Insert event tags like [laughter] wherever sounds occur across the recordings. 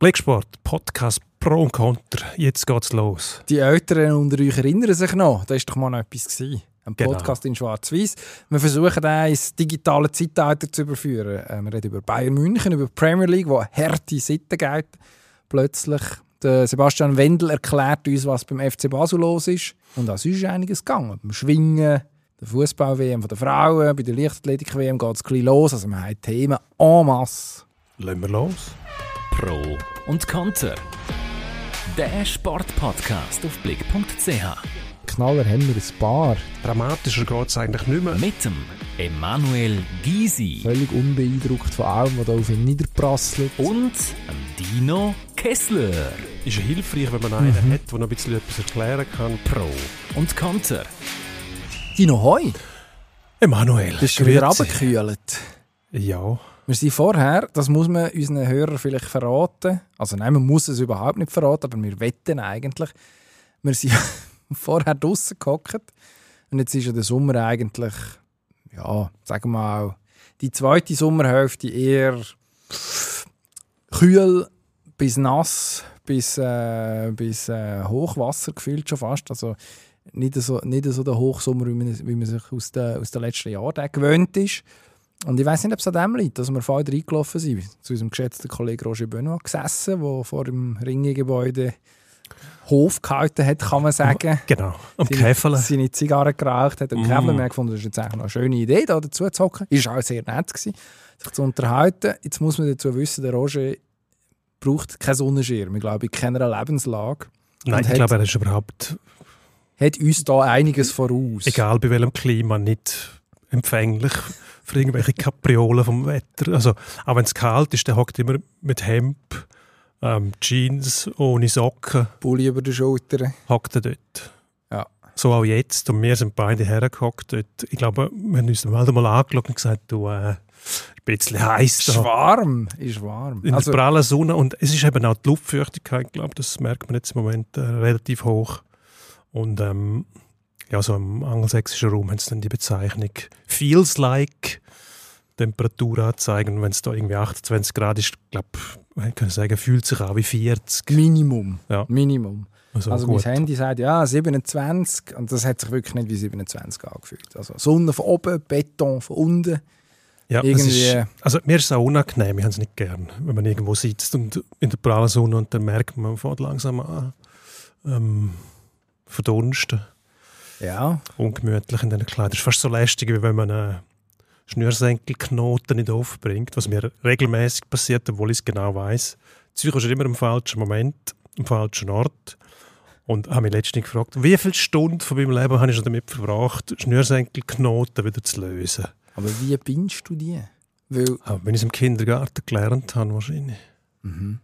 Blicksport, Podcast Pro und Contra. Jetzt geht's los. Die Älteren unter euch erinnern sich noch, da war doch mal noch etwas. Gewesen. Ein Genau. Podcast in Schwarz-Weiß. Wir versuchen, den ins digitale Zeitalter zu überführen. Äh, Wir reden über Bayern München, über die Premier League, wo harte Sitten geht. Plötzlich der Sebastian Wendel erklärt uns, was beim FC Basel los ist. Und das ist einiges gegangen. Beim Schwingen, der Fußball-WM der Frauen, bei der Leichtathletik-WM geht es gleich los. Also wir haben Themen en masse. Lassen wir los. Pro und Konter. Der Sportpodcast auf blick.ch. Knaller haben wir ein paar. Dramatischer geht's eigentlich nicht mehr. Mit dem Emanuel Gysi Völlig unbeeindruckt von allem, was da auf ihn niederprasselt. und dem Dino Kessler. Ist ja hilfreich, wenn man einen hat, der noch ein bisschen etwas erklären kann. Pro und Konter. Dino Hoi, Emanuel. bist du wieder runtergekühlt? Ja. Wir sind vorher, das muss man unseren Hörern vielleicht verraten. Also nein, man muss es überhaupt nicht verraten, aber wir wetten eigentlich. Wir sind [laughs] vorher draußen gehockt und jetzt ist ja der Sommer eigentlich, ja, sagen wir mal, die zweite Sommerhälfte eher kühl bis nass, bis, äh, bis äh, Hochwasser gefühlt schon fast. Also nicht so, nicht so der Hochsommer, wie man, wie man sich aus den, aus den letzten Jahren gewöhnt ist. Und ich weiß nicht, ob es an dem liegt, dass wir vorher reingelaufen sind. Zu unserem geschätzten Kollegen Roger Benoit gesessen, der vor dem Ringe-Gebäude Hof gehalten hat, kann man sagen. Genau. Am Käfele. Seine Zigarre geraucht hat. Und Mm. Käfele, wir haben gefunden, das ist jetzt eigentlich eine schöne Idee, da dazu zu hocken. Ist auch sehr nett gewesen, sich zu unterhalten. Jetzt muss man dazu wissen, der Roger braucht keinen Sonnenschirm. Ich glaube, in keiner Lebenslage. Nein, ich hat- glaube, er ist überhaupt, Hat uns da einiges voraus. egal bei welchem Klima, nicht empfänglich für irgendwelche Kapriolen vom Wetter. Also, auch wenn es kalt ist, der hockt immer mit Hemd, ähm, Jeans, ohne Socken, Pulli über den Schultern. hockt er dort. Ja. So auch jetzt. Und wir sind beide hergehockt dort. Ich glaube, wir haben uns mal mal angeschaut und gesagt, du, äh, ein bisschen heiß Ist da. warm. Ist warm. In Also, der prallen Sonne. Und es ist eben auch die Luftfeuchtigkeit, glaube das merkt man jetzt im Moment äh, relativ hoch. Und ähm, ja, so im angelsächsischen Raum haben sie dann die Bezeichnung «feels like» Temperatur anzeigen. Wenn es da irgendwie 28 Grad ist, glaube ich, kann sagen, fühlt sich auch wie 40. Minimum. Ja. Minimum. Also, Also mein Handy sagt ja 27 und das hat sich wirklich nicht wie 27 angefühlt. Also Sonne von oben, Beton von unten. Ja, irgendwie- ist, also mir ist es auch unangenehm, ich habe es nicht gern, wenn man irgendwo sitzt und in der prallen Sonne und dann merkt man, man fährt langsam an ähm, verdunsten, Ja, ungemütlich in diesen Kleidern. Das ist fast so lästig, wie wenn man einen Schnürsenkelknoten nicht aufbringt, was mir regelmäßig passiert, obwohl ich es genau weiß. Zürich ist immer im falschen Moment, am falschen Ort. Und habe mich letztens gefragt, wie viele Stunden von meinem Leben habe ich schon damit verbracht, Schnürsenkelknoten wieder zu lösen. aber wie bindest du die? Weil, Aber wenn ich es im Kindergarten gelernt habe, wahrscheinlich. Und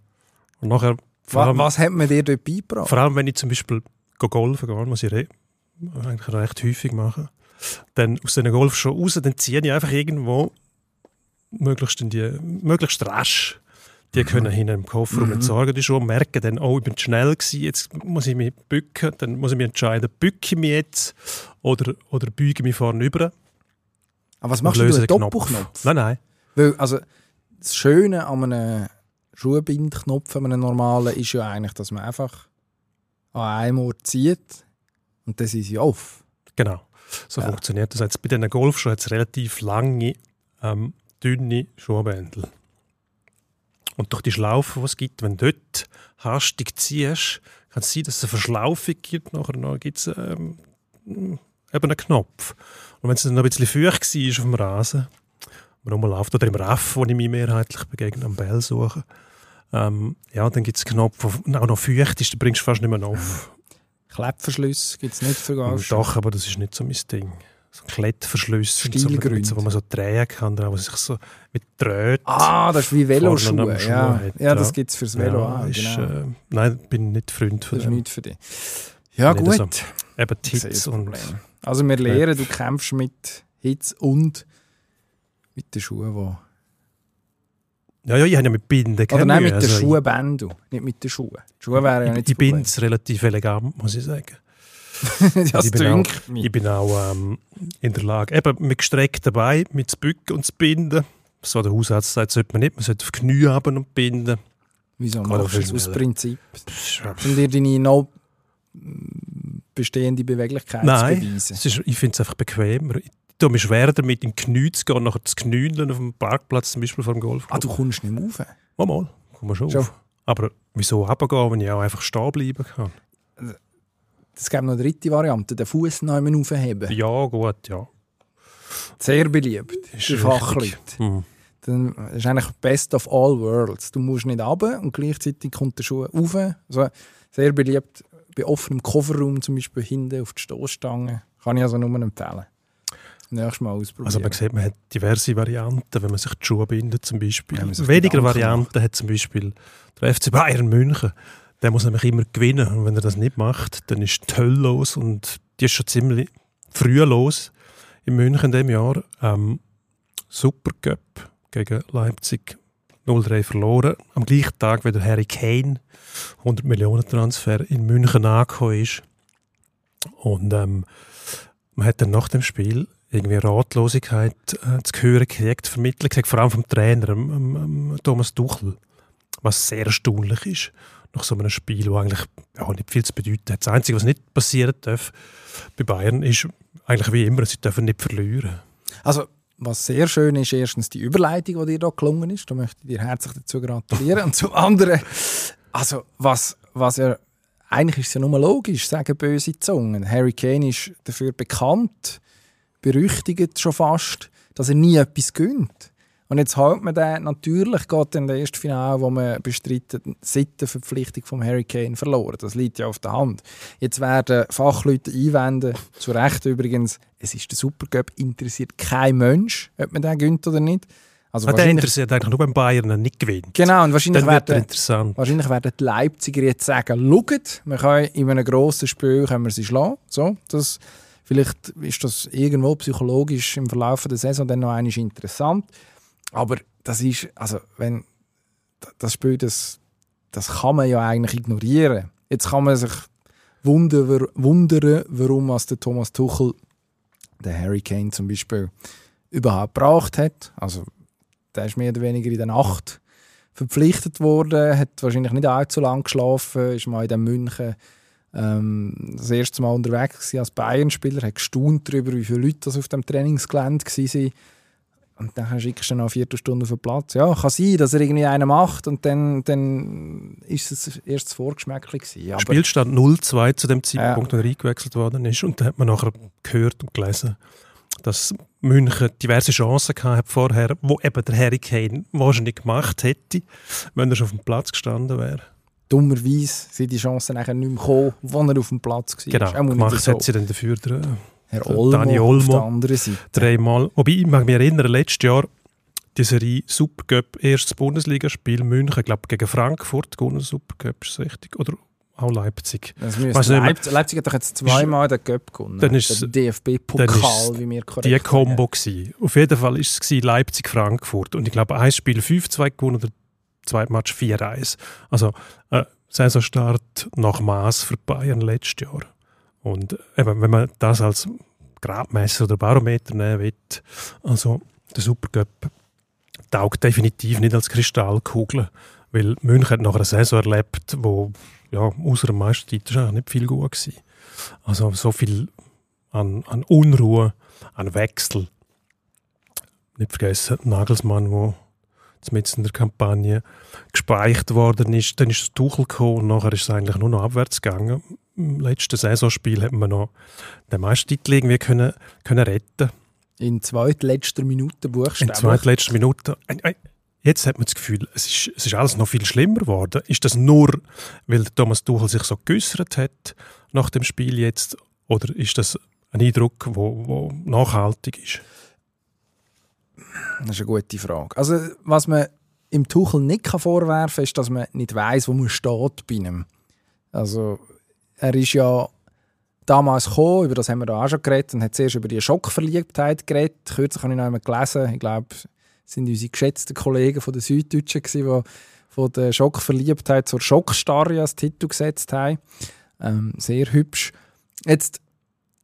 nachher, vor wa, allem, was hat man dir dort beigebracht? vor allem wenn ich zum Beispiel go golfen gehe, was ich eigentlich recht häufig mache, dann aus diesen Golfschuhen raus, dann ziehe ich einfach irgendwo möglichst, in die, möglichst rasch die können hinten im Kofferraum entsorgen, die Schuhe, merken dann, oh, ich bin schnell gewesen, jetzt muss ich mich bücken, dann muss ich mich entscheiden, bücke ich mich jetzt oder, oder beuge ich mich vorne über Aber was und machst du, löse einen. Doppelknopf? Nein, nein. Weil, also, das Schöne an einem Schuhbindknopf, an einem normalen, ist ja eigentlich, dass man einfach an einem Ort zieht und dann sind sie auf. Genau, so Ja. funktioniert das. Jetzt bei diesen Golfschuhen hat es relativ lange, ähm, dünne Schuhbändel. Und durch die Schlaufe, die es gibt, wenn du dort hastig ziehst, kann es sein, dass es eine Verschlaufung gibt. Nachher noch gibt es ähm, eben einen Knopf. Und wenn es dann noch ein bisschen feucht war auf dem Rasen, warum man läuft, oder im Raff, wo ich mich mehrheitlich begegne, am Bell suche, ähm, ja, dann gibt es einen Knopf, der auch noch feucht ist, den bringst du fast nicht mehr auf. Klettverschluss gibt es nicht für Golfschuhe. Doch, aber das ist nicht so mein Ding. So Klettverschlüsse, so, so, wo man so drehen kann, wo sich so mit Dröht. Ah, das ist wie Veloschuhe. Ja. hat, ja, das gibt es fürs Velo ja, auch. ist, Genau. äh, nein, bin nicht Freund von das ist nichts für dich. Ja, Nicht gut. so. Eben Tits das und. Also wir lernen, du kämpfst mit Hitze und mit den Schuhen, ja, ja, ich habe ja mit Binden. Oder nein, mit den Also, Schuhbändern, nicht mit den Schuhen. Die Schuhe wären ja Ich, nicht ich bin es relativ elegant, muss ich sagen. [laughs] das ich bin dünkt mich. Ich bin auch ähm, in der Lage, eben mit gestreckten Beinen, mit zu bücken und zu binden. So der Hausarzt sagt, sollte man nicht. Man sollte auf Knie haben und binden. Wieso Kann machst du das aus. Prinzip? Ja. Um dir deine noch bestehende Beweglichkeit Nein, zu beweisen. ist, ich finde es einfach bequemer. Tue mich schwer damit, in die Knie zu gehen, nachher zu knündeln auf dem Parkplatz, zum Beispiel vor dem Golf. Ah, du kommst nicht mehr rauf. Mal, mal, komm mal schon Schon. auf. Aber wieso runtergehen, wenn ich auch einfach stehen bleiben kann? Es gibt noch eine dritte Variante, den Fuß noch einmal aufheben. Ja, gut, ja. Sehr beliebt Ist richtig. Fachleute. Hm. Dann das ist eigentlich best of all worlds. Du musst nicht runter und gleichzeitig kommt der Schuh rauf. Also sehr beliebt bei offenem Kofferraum, zum Beispiel hinten auf die Stoßstange. Kann ich also nur empfehlen. Nächstes Mal ausprobieren. Also man sieht, man hat diverse Varianten, wenn man sich die Schuhe bindet zum Beispiel. Weniger Varianten hat zum Beispiel der FC Bayern München. Der muss nämlich immer gewinnen und wenn er das nicht macht, dann ist die Hölle los und die ist schon ziemlich früh los in München in diesem Jahr. Ähm, Supercup gegen Leipzig 0-3 verloren. Am gleichen Tag, wie der Harry Kane 100 Millionen Transfer in München angekommen ist. Und ähm, man hat dann nach dem Spiel irgendwie Ratlosigkeit äh, zu hören gekriegt, vermittelt gekriegt, vor allem vom Trainer, ähm, ähm, Thomas Tuchel, was sehr erstaunlich ist nach so einem Spiel, wo eigentlich ja, nicht viel zu bedeuten hat. Das Einzige, was nicht passieren darf bei Bayern, ist eigentlich wie immer, sie dürfen nicht verlieren. Also, was sehr schön ist, erstens die Überleitung, die dir da gelungen ist. Da möchte ich dir herzlich dazu gratulieren. Und zum anderen, also, was, was ja, eigentlich ist es ja nur logisch, sagen böse Zungen. Harry Kane ist dafür bekannt, berüchtigt schon fast, dass er nie etwas gönnt. Und jetzt hält man den natürlich gerade in der ersten Finale, wo man bestreitet, seit der Verpflichtung von Harry Kane verloren. Das liegt ja auf der Hand. Jetzt werden Fachleute einwenden, zu Recht übrigens, es ist der Supercup, interessiert kein Mensch, ob man den gönnt oder nicht. Also Ah, der interessiert eigentlich nur, wenn Bayern nicht gewinnt. genau, und wahrscheinlich Dann er werden, wahrscheinlich werden die Leipziger jetzt sagen, schaut, wir können in einem grossen Spiel können wir sie schlagen. So, das, vielleicht ist das irgendwo psychologisch im Verlauf der Saison dann noch einmal interessant. Aber das ist, also wenn das Spiel, das, das kann man ja eigentlich ignorieren. Jetzt kann man sich wundern, warum was der Thomas Tuchel den Harry Kane zum Beispiel überhaupt gebracht hat. Also der ist mehr oder weniger in der Nacht verpflichtet worden, hat wahrscheinlich nicht allzu lange geschlafen, ist mal in München ähm, das erste Mal unterwegs als Bayern-Spieler, hat gestaunt darüber, wie viele Leute das auf dem Trainingsgelände waren. Und dann schickst du ihn noch eine Viertelstunde auf den Platz. Ja, kann sein, dass er irgendwie einen macht und dann, dann ist es erst das Vorgeschmäckchen gewesen. Aber Spielstand 0-2 zu dem Zeitpunkt, wo er eingewechselt worden ist. Und dann hat man nachher gehört und gelesen, dass München diverse Chancen gehabt hat vorher, wo eben der Harry Kane wahrscheinlich gemacht hätte, wenn er schon auf dem Platz gestanden wäre. Dummerweise sind die Chancen nachher nicht mehr gekommen, wo er auf dem Platz war. Genau, nicht gemacht so. hat sie dann dafür der, Herr der Olmo, Dani auf Olmo. der anderen Seite. dreimal. Wobei, ich mag mich erinnern, letztes Jahr die Serie Supercup, erstes Bundesligaspiel München, ich glaube gegen Frankfurt gewonnen, Supercup, ist richtig? Oder auch Leipzig. Leipzig, Leipzig hat doch jetzt zweimal den Cup gewonnen. Dann ist- der dann DFB-Pokal, wie wir korrekt die Combo gsi. Auf jeden Fall ist es Leipzig-Frankfurt. Und ich glaube, ein Spiel 5-2 gewonnen, der zweite Match 4-1. Also äh, Saisonstart nach Maß für Bayern letztes Jahr. Und äh, eben, wenn man das als Gradmesser oder Barometer nehmen will, also der Supercup taugt definitiv nicht als Kristallkugel, weil München hat nach einer Saison erlebt, wo ja, außer dem Meistertitel nicht viel gut war. Also so viel an, an Unruhe, an Wechsel. Nicht vergessen, Nagelsmann, wo mitten in der Kampagne gespeichert worden ist. Dann ist das Tuchel gekommen und nachher ist es eigentlich nur noch abwärts gegangen. Im letzten Saisonspiel hat man noch den Meistertitel irgendwie können, können retten In zweitletzter Minute in buchstäblich. der zweitletzten Minute. Jetzt hat man das Gefühl, es ist, es ist alles noch viel schlimmer geworden. Ist das nur, weil der Thomas Tuchel sich so geäussert hat nach dem Spiel jetzt? Oder ist das ein Eindruck, wo, wo nachhaltig ist? Das ist eine gute Frage. Also, was man im Tuchel nicht kann vorwerfen kann, ist, dass man nicht weiß, wo man steht bei ihm. Also, er ist ja damals gekommen, über das haben wir da auch schon geredet, und hat zuerst über die Schockverliebtheit geredet. Kürzlich habe ich noch einmal gelesen, ich glaube, es sind unsere geschätzten Kollegen von der Süddeutschen, die von der Schockverliebtheit zur Schockstarre als Titel gesetzt haben. Ähm, sehr hübsch. Jetzt,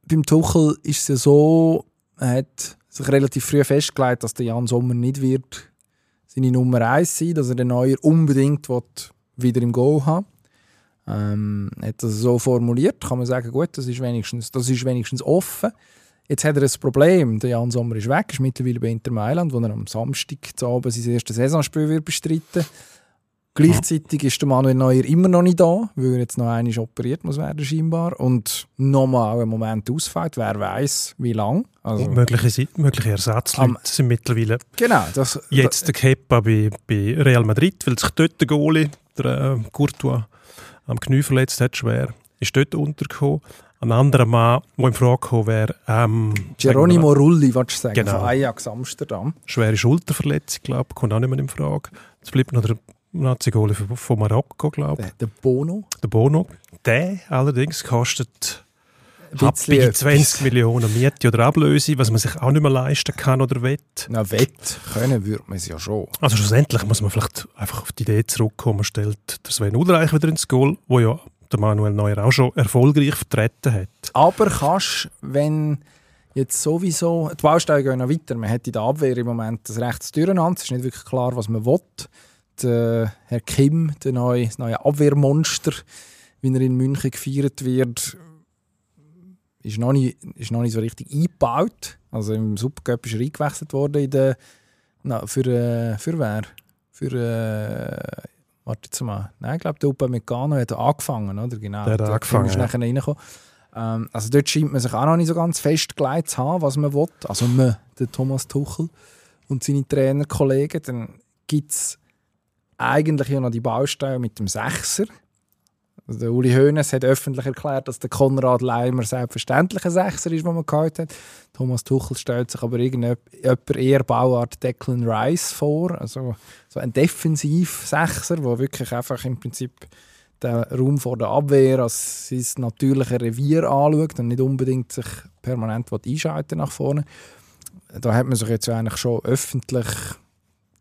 beim Tuchel ist es ja so, er hat sich relativ früh festgelegt, dass der Jan Sommer nicht wird seine Nummer 1 sein, dass er den Neuer unbedingt wieder im Go haben. Ähm, hat das so formuliert, kann man sagen, gut, das ist wenigstens, das ist wenigstens offen. Jetzt hat er ein Problem. Der Jan Sommer ist weg, ist mittlerweile bei Inter Mailand, wo er am Samstag zu Abend sein erstes Saisonspiel wird bestreiten Gleichzeitig ist der Manuel Neuer immer noch nicht da, weil er jetzt noch einmal operiert muss werden scheinbar und nochmal einen Moment ausfällt. Wer weiß, wie lang. Also, Und mögliche, mögliche Ersatzleute Am- sind mittlerweile genau, das, jetzt der Kepa bei, bei Real Madrid, weil sich dort der Goalie, der äh, Courtois, am Knie verletzt hat, schwer, ist dort untergekommen. Ein anderer Mann, der in Frage gekommen wäre, ähm, Geronimo Rulli, was du sagen, Genau. von Ajax Amsterdam. schwere Schulterverletzung, glaube ich, kommt auch nicht mehr in Frage. Jetzt bleibt noch der Nazi-Goalie von, von Marokko, glaube ich, Der, Bono. der Bono. Der allerdings kostet happige etwas. 20 Millionen Miete oder Ablöse, was man sich auch nicht mehr leisten kann oder will. Na, wett können würde man es ja schon. Also schlussendlich muss man vielleicht einfach auf die Idee zurückkommen, man stellt der Sven Ulreich wieder ins Goal, wo ja der Manuel Neuer auch schon erfolgreich vertreten hat. Aber kannst, wenn jetzt sowieso, die Bausteine gehen noch weiter, man hat in der Abwehr im Moment das rechtes Durcheinander, es ist nicht wirklich klar, was man will. Der Herr Kim, der neue, das neue Abwehrmonster, wie er in München gefeiert wird, ist noch nicht, ist noch nicht so richtig eingebaut. Also im Supercup ist er eingewechselt worden in der, na, für, äh, für wer? Für, äh, warte jetzt mal, nein, ich glaube, der Upamecano hat angefangen, oder? Genau, Der hat angefangen, ist ja. nachher reingekommen. Ähm, also dort scheint man sich auch noch nicht so ganz festgelegt zu haben, was man will. Also man, der Thomas Tuchel und seine Trainerkollegen. Dann gibt es eigentlich ja noch die Baustelle mit dem Sechser. Der Uli Hoeneß hat öffentlich erklärt, dass der Konrad Leimer selbstverständlich ein Sechser ist, den man gehabt hat. Thomas Tuchel stellt sich aber irgendjemand eher Bauart Declan Rice vor. Also so ein Defensiv-Sechser, der wirklich einfach im Prinzip den Raum vor der Abwehr als sein natürliches Revier anschaut und nicht unbedingt sich permanent einschalten nach vorne. Da hat man sich jetzt eigentlich schon öffentlich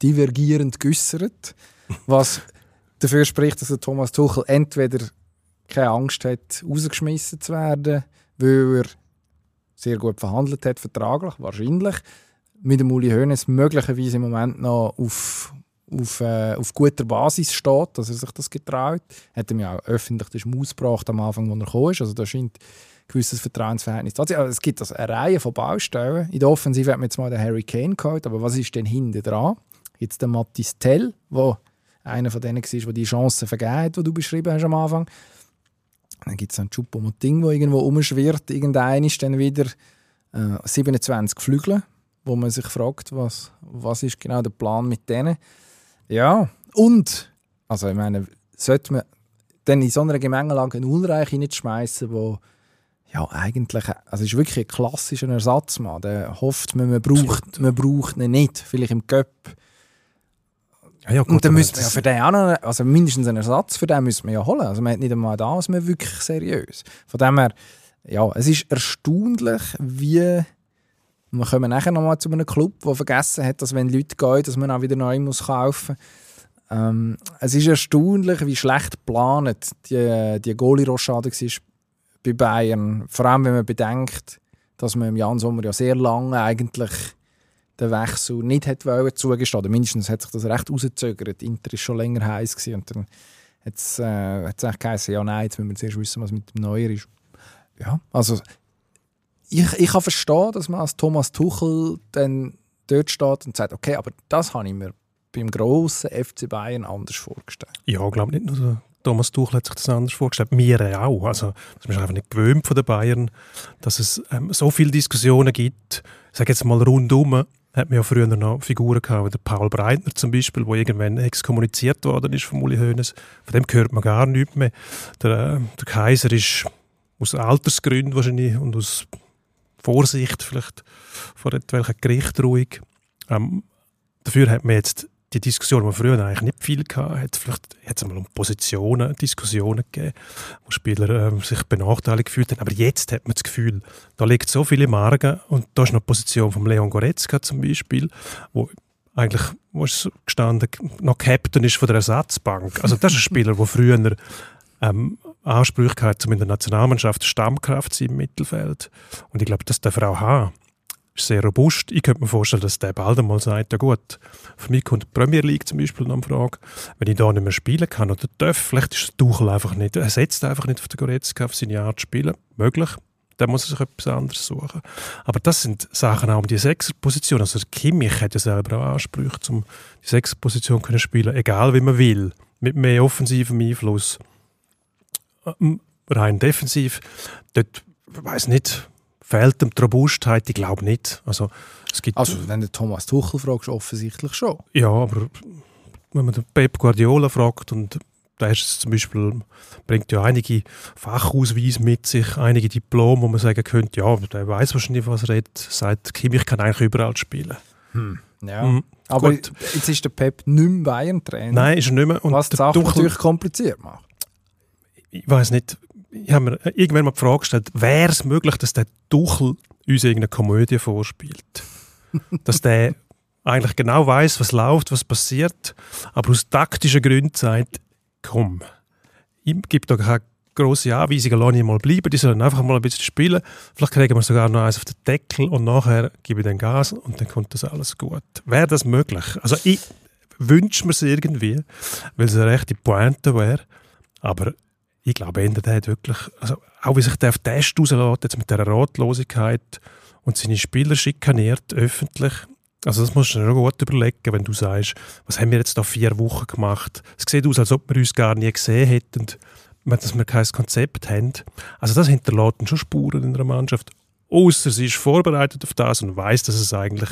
divergierend geäußert, was dafür spricht, dass der Thomas Tuchel entweder keine Angst hat, rausgeschmissen zu werden, weil er sehr gut verhandelt hat, vertraglich, wahrscheinlich, mit dem Uli Hoeneß möglicherweise im Moment noch auf, auf, äh, auf guter Basis steht, dass er sich das getraut. Hat ihm ja auch öffentlich den Schmaus gebracht am Anfang, als er gekommen ist. Also da scheint ein gewisses Vertrauensverhältnis zu sein. Aber es gibt also eine Reihe von Baustellen. In der Offensive hat man jetzt mal den Harry Kane gehabt, aber was ist denn hinten dran? Jetzt der Mattis Tell, der einer von denen war, der die Chancen vergeben hat, die du beschrieben hast am Anfang. Dann gibt es einen Choupo-Moting, der irgendwo umschwirrt. Irgendein ist dann wieder äh, 27 Flügel, wo man sich fragt, was, was ist genau der Plan mit denen. Ja, und, also ich meine, sollte man dann in so einer Gemengelage einen Ulreich reinschmeißen, wo ja eigentlich, also ist wirklich ein klassischer Ersatzmann. Der hofft man, man braucht, man braucht ihn nicht, vielleicht im Cup. Ja, ja, Und dann müsste man ja für den auch noch, also mindestens einen Ersatz für den müssen wir ja holen. Also man hat nicht einmal das mehr wirklich seriös. Von dem her, ja, es ist erstaunlich, wie wir kommen nachher nochmal zu einem Club, der vergessen hat, dass wenn Leute gehen, dass man auch wieder neu muss kaufen ähm, Es ist erstaunlich, wie schlecht geplant die, die Goalie-Rochade war bei Bayern. Vor allem, wenn man bedenkt, dass man im Jan Sommer ja sehr lange eigentlich den Wechsel nicht hat wollen zugestehen. Mindestens hat sich das recht rausgezögert. Inter war schon länger heiß gewesen und dann hat es äh, geheißen, ja nein, jetzt müssen wir zuerst wissen, was mit dem Neuer ist. Ja, also ich, ich kann verstehen, dass man als Thomas Tuchel dann dort steht und sagt, okay, aber das habe ich mir beim grossen FC Bayern anders vorgestellt. Ja, ich glaube nicht nur Thomas Tuchel hat sich das anders vorgestellt. Wir auch. Also, das ist einfach nicht gewöhnt von den Bayern, dass es ähm, so viele Diskussionen gibt. Sage jetzt mal rundum, hat man ja früher noch Figuren gehabt, wie der Paul Breitner zum Beispiel, wo irgendwann exkommuniziert worden ist von Uli Hoeneß. Von dem hört man gar nichts mehr. Der, äh, der Kaiser ist aus Altersgründen wahrscheinlich und aus Vorsicht vielleicht vor etwelchen Gericht ruhig. Ähm, dafür hat man jetzt die Diskussion, die man früher eigentlich nicht viel hatte, hat vielleicht hat es mal um Positionen Diskussionen gegeben, wo Spieler ähm, sich benachteiligt gefühlt haben. Aber jetzt hat man das Gefühl, da liegt so viele Margen und da ist noch die Position von Leon Goretzka zum Beispiel, wo eigentlich wo ist gestanden, noch Captain ist von der Ersatzbank. Also das ist ein Spieler, der früher ähm, Ansprüche hatte, um in der Nationalmannschaft Stammkraft sein im Mittelfeld. Und ich glaube, das darf er auch haben. Ist sehr robust. Ich könnte mir vorstellen, dass der bald einmal sagt, ja gut, für mich kommt die Premier League zum Beispiel noch in Frage, wenn ich da nicht mehr spielen kann oder darf, vielleicht ist Tuchel einfach nicht, er setzt einfach nicht auf den Goretzka auf seine Art zu spielen, möglich, dann muss er sich etwas anderes suchen. Aber das sind Sachen auch um die Sechserposition, also Kimmich hat ja selber auch Ansprüche, um die Sechserposition zu spielen, egal wie man will, mit mehr offensivem Einfluss. Ähm, rein defensiv, dort, ich weiß nicht, fehlt ihm die Robustheit? Ich glaube nicht. Also, es gibt, Also, wenn du Thomas Tuchel fragst, offensichtlich schon. ja, aber wenn man den Pep Guardiola fragt und der ist zum Beispiel, bringt ja einige Fachausweise mit sich, einige Diplome, wo man sagen könnte, ja, der weiß wahrscheinlich, was er redet, sagt, Kimmich kann eigentlich überall spielen. Ja. Mhm. Aber Gut. jetzt ist der Pep nicht mehr Bayern-Trainer. Nein, ist er nicht mehr. Und was die der Sache Tuchel- natürlich kompliziert macht. ich weiß nicht, ich habe mir irgendwann mal die Frage gestellt, wäre es möglich, dass der Tuchel uns irgendeine Komödie vorspielt? [laughs] dass der eigentlich genau weiß, was läuft, was passiert, aber aus taktischen Gründen sagt, komm, ich gebe da keine grosse Anweisungen, lasse ich mal bleiben, die sollen einfach mal ein bisschen spielen, vielleicht kriegen wir sogar noch eins auf den Deckel und nachher gebe ich den Gas und dann kommt das alles gut. Wäre das möglich? Also ich wünsche mir es irgendwie, weil es eine rechte Pointe wäre, aber ich glaube, Ende hat wirklich, also auch wie sich der auf Test rauslässt, jetzt mit dieser Ratlosigkeit und seine Spieler schikaniert, öffentlich. Also das musst du dir noch gut überlegen, wenn du sagst, was haben wir jetzt da vier Wochen gemacht? Es sieht aus, als ob wir uns gar nie gesehen hätten, dass wir kein Konzept haben. Also das hinterlässt schon Spuren in einer Mannschaft. Außer sie ist vorbereitet auf das und weiß, dass es eigentlich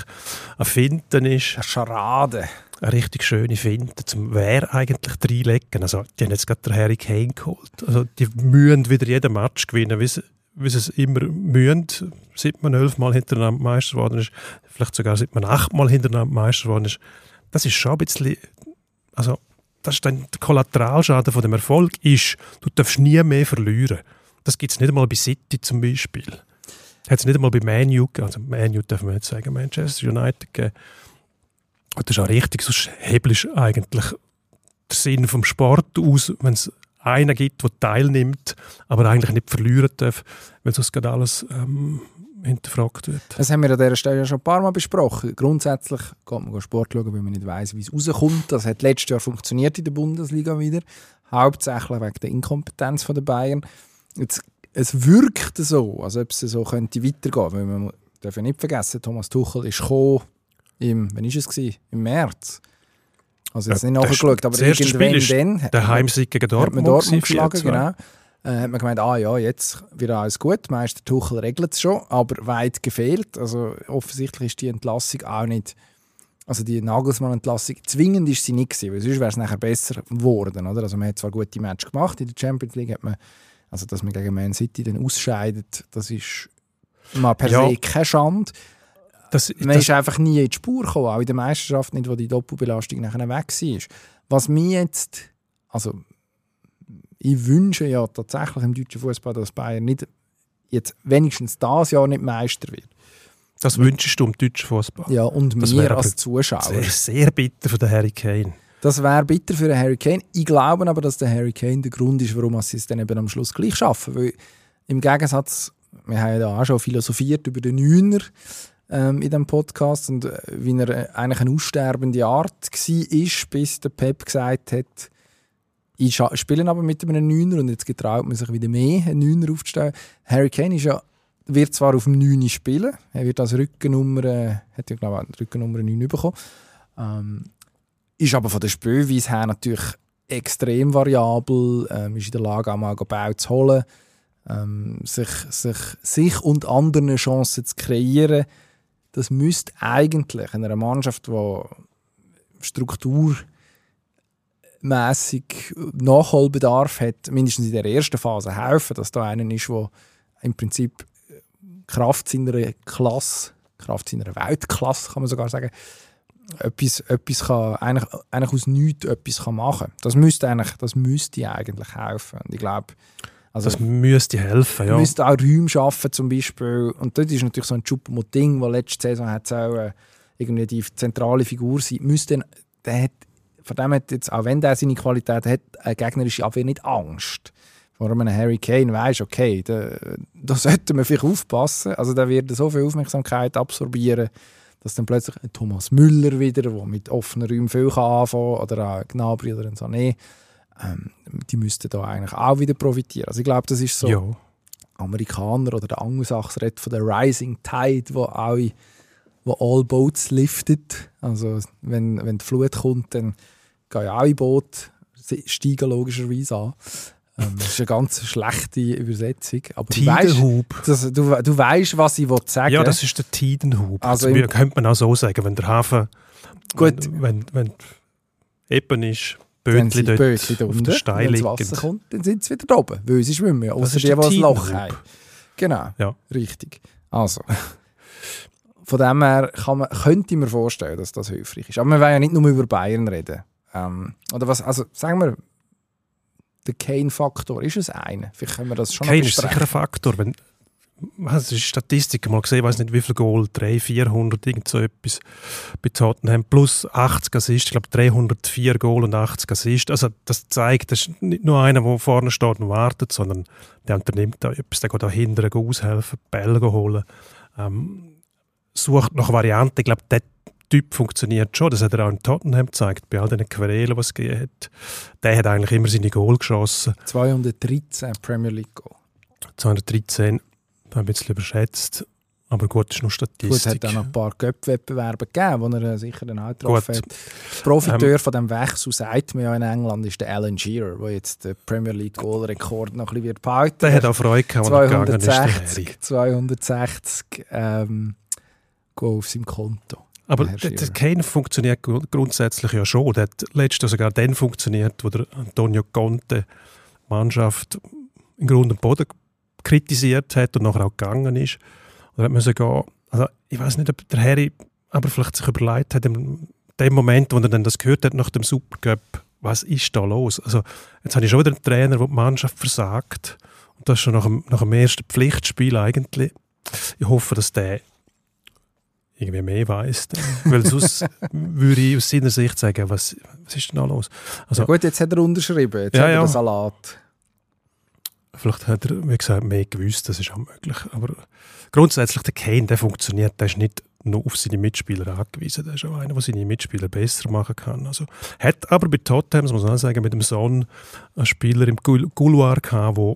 ein Finden ist Eine Scharade. Eine richtig schöne Finte zum Wer eigentlich reinlegen. Also, die haben jetzt gerade den Harry Kane geholt. Also, die mühen wieder jeden Match gewinnen, wie sie, wie sie es immer mühen, seit man elfmal hintereinander Meister geworden ist. Vielleicht sogar seit man achtmal hintereinander Meister geworden ist. Das ist schon ein bisschen, also, das ist dann der Kollateralschaden von dem Erfolg ist, du darfst nie mehr verlieren. Das gibt es nicht einmal bei City zum Beispiel. Hat es nicht einmal bei Man U. Also Man U darf man jetzt sagen, Manchester United gegeben. Das ist auch richtig, sonst hebelst du eigentlich den Sinn vom Sport aus, wenn es einen gibt, der teilnimmt, aber eigentlich nicht verlieren darf, weil sonst gerade alles ähm, hinterfragt wird. Das haben wir an dieser Stelle ja schon ein paar Mal besprochen. Grundsätzlich geht man Sport schauen, weil man nicht weiß, wie es rauskommt. Das hat letztes Jahr funktioniert in der Bundesliga wieder. Hauptsächlich wegen der Inkompetenz der Bayern. Jetzt, es wirkt so, als ob es so könnte weitergehen. Weil man darf ja nicht vergessen, Thomas Tuchel ist gekommen im, wann ist es gewesen? Im März. Also jetzt Ja, nicht das- nachgeschaut, aber irgendwann dann hat Der Heimsieg gegen hat Dortmund, man Dortmund geschlagen, 4-2. genau. Äh, hat man gemeint, ah ja, jetzt wird alles gut, Meister Tuchel regelt es schon, aber weit gefehlt. Also offensichtlich ist die Entlassung auch nicht, also die Nagelsmann-Entlassung, zwingend ist sie nicht gewesen, weil sonst wäre es nachher besser geworden. Oder? Also man hat zwar gute Match gemacht, in der Champions League hat man, also dass man gegen Man City dann ausscheidet, das ist mal per Ja. se keine Schande. Das, Man das, ist einfach nie in die Spur gekommen, auch in der Meisterschaft nicht, wo die Doppelbelastung nachher weg war. Was mir jetzt, also ich wünsche ja tatsächlich im deutschen Fußball, dass Bayern nicht jetzt wenigstens das Jahr nicht Meister wird. das wünschst du um deutschen Fußball. Ja, und Das mir als Zuschauer. Sehr, sehr bitter für den Harry Kane. Das wäre bitter für den Harry Kane. Ich glaube aber, dass der Harry Kane der Grund ist, warum sie es dann eben am Schluss gleich schaffen. Weil im Gegensatz, wir haben ja auch schon philosophiert über den Neuner ähm, in diesem Podcast und äh, wie er äh, eigentlich eine aussterbende Art war, bis der Pep gesagt hat, ich spiele aber mit einem Neuner und jetzt getraut man sich wieder mehr, einen Neuner aufzustellen. Harry Kane ist ja, wird zwar auf dem Neuner spielen, er wird als Rückennummer, äh, hat ja glaube ich Rückennummer 9 bekommen, ähm, ist aber von der Spielweise her natürlich extrem variabel, ähm, ist in der Lage, auch mal Bau zu holen, ähm, sich, sich, sich und anderen Chancen zu kreieren. Das müsste eigentlich in einer Mannschaft, die strukturmäßig Nachholbedarf hat, mindestens in der ersten Phase helfen, dass da einer ist, der im Prinzip Kraft seiner Klasse, Kraft seiner Weltklasse, kann man sogar sagen, etwas, etwas kann, eigentlich, eigentlich aus nichts etwas kann machen Das müsste eigentlich, das müsste eigentlich helfen. Und ich glaube, also Das müsste helfen, ja. müsste auch Räume schaffen zum Beispiel. Und dort ist natürlich so ein Choupo-Moting, der letzte Saison hat auch äh, irgendwie die zentrale Figur sein müsste. Der hat, von dem hat jetzt, auch wenn der seine Qualität hat, eine gegnerische Abwehr nicht Angst. vor einem Harry Kane weisst, okay, da, da sollte man vielleicht aufpassen. Also der wird so viel Aufmerksamkeit absorbieren, dass dann plötzlich ein Thomas Müller wieder, der mit offenen Räumen viel anfangen kann, oder auch Gnabry oder ein Sané, ähm, die müssten da eigentlich auch wieder profitieren. Also ich glaube, das ist so... Ja. Amerikaner oder der Angelsachs redet von der Rising Tide, wo alle, wo all boats liftet. Also wenn, wenn die Flut kommt, dann gehen ja alle Boote steigen logischerweise an. Ähm, das ist eine ganz schlechte Übersetzung. Aber du weißt, Tidenhub. das, du, du weißt, was ich sagen Ja, das ist der Tidenhub. Also im- könnte man auch so sagen, wenn der Hafen Gut. wenn, wenn, wenn eben ist, Bötli sie dort Bötli auf unten, der Stein wenn das. Wasser kommt, dann sind sie wieder oben, weil sie schwimmen. ja. Außer die, die ein Loch haben. Genau, Ja. richtig. Also, von dem her kann man, könnte ich mir vorstellen, dass das hilfreich ist. Aber wir wollen ja nicht nur über Bayern reden. Ähm, oder was, also sagen wir, der Kane-Faktor, ist es einer? Vielleicht können wir das schon Kane ist sicher ein Faktor. Wenn, was ist Statistik mal gesehen, ich weiß nicht wie viel Goal, 300, 400, irgend so etwas bei Tottenham, plus 80 Assists, ich glaube 304 Goal und 80 Assists. Also das zeigt, das ist nicht nur einer, der vorne steht und wartet, sondern der unternimmt da etwas, der geht da hinten aushelfen, Bälle holen, ähm, sucht nach Varianten. Ich glaube, der Typ funktioniert schon. Das hat er auch in Tottenham gezeigt, bei all den Querelen, die es gegeben hat. Der hat eigentlich immer seine Goal geschossen. 213 Premier League Goal. 213, da ein bisschen überschätzt. Aber gut, ist nur Gut, es Statistik. hat auch noch ein paar Cup-Wettbewerbe gegeben, wo er äh, sicher dann auch getroffen Gut. hat. Der Profiteur von dem Wechsel, sagt man ja in England, ist der Alan Shearer, der jetzt den Premier League Goal-Rekord noch ein bisschen wird behalten der hat auch Freude gehabt, als er gegangen ist. der Harry. 260, 260 ähm, Goal auf seinem Konto. Aber Shearer. Kane funktioniert gru- grundsätzlich ja schon. Der hat letztes sogar dann funktioniert, wo der Antonio Conte Mannschaft im Grund und Boden kritisiert hat und nachher auch gegangen ist. Und hat müssen gehen. Also, ich weiß nicht, ob der Harry aber vielleicht sich überlegt hat, in dem Moment, wo er dann das gehört hat nach dem Supercup, was ist da los? Also, jetzt habe ich schon wieder einen Trainer, der die Mannschaft versagt. Und das schon nach dem, nach dem ersten Pflichtspiel eigentlich. Ich hoffe, dass der irgendwie mehr weiss. Weil sonst [laughs] würde ich aus seiner Sicht sagen, was, was ist denn da los? Also, ja, gut, jetzt hat er unterschrieben, jetzt Ja, hat er ja. Salat. Vielleicht hat er, wie gesagt, mehr gewusst, das ist auch möglich. Aber grundsätzlich, der Kane, der funktioniert, der ist nicht nur auf seine Mitspieler angewiesen. Der ist auch einer, der seine Mitspieler besser machen kann. Also, hat aber bei Tottenham, muss man sagen, mit dem Son einen Spieler im Couloir gehabt, der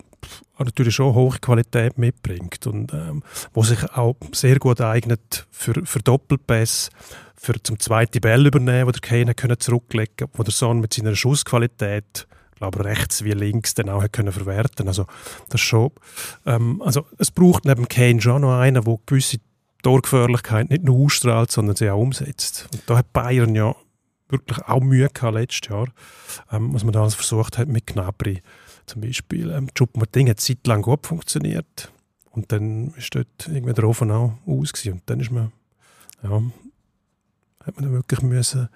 natürlich schon hohe Qualität mitbringt und ähm, wo sich auch sehr gut eignet für, für Doppelpass, für zum zweiten Ball übernehmen, wo der Kane zurücklegen, wo der Son mit seiner Schussqualität glaube rechts wie links dann auch können verwerten. Also das schon, ähm, also es braucht neben Kane schon noch einen, der gewisse Torgefährlichkeit nicht nur ausstrahlt, sondern sie auch umsetzt. Und da hat Bayern ja wirklich auch Mühe gehabt letztes Jahr, ähm, was man da alles versucht hat mit Gnabry zum Beispiel. Ähm, Choupo-Moting hat zeitlang gut funktioniert und dann ist dort irgendwie der Ofen auch aus und dann ist man, ja, hat man dann wirklich müssen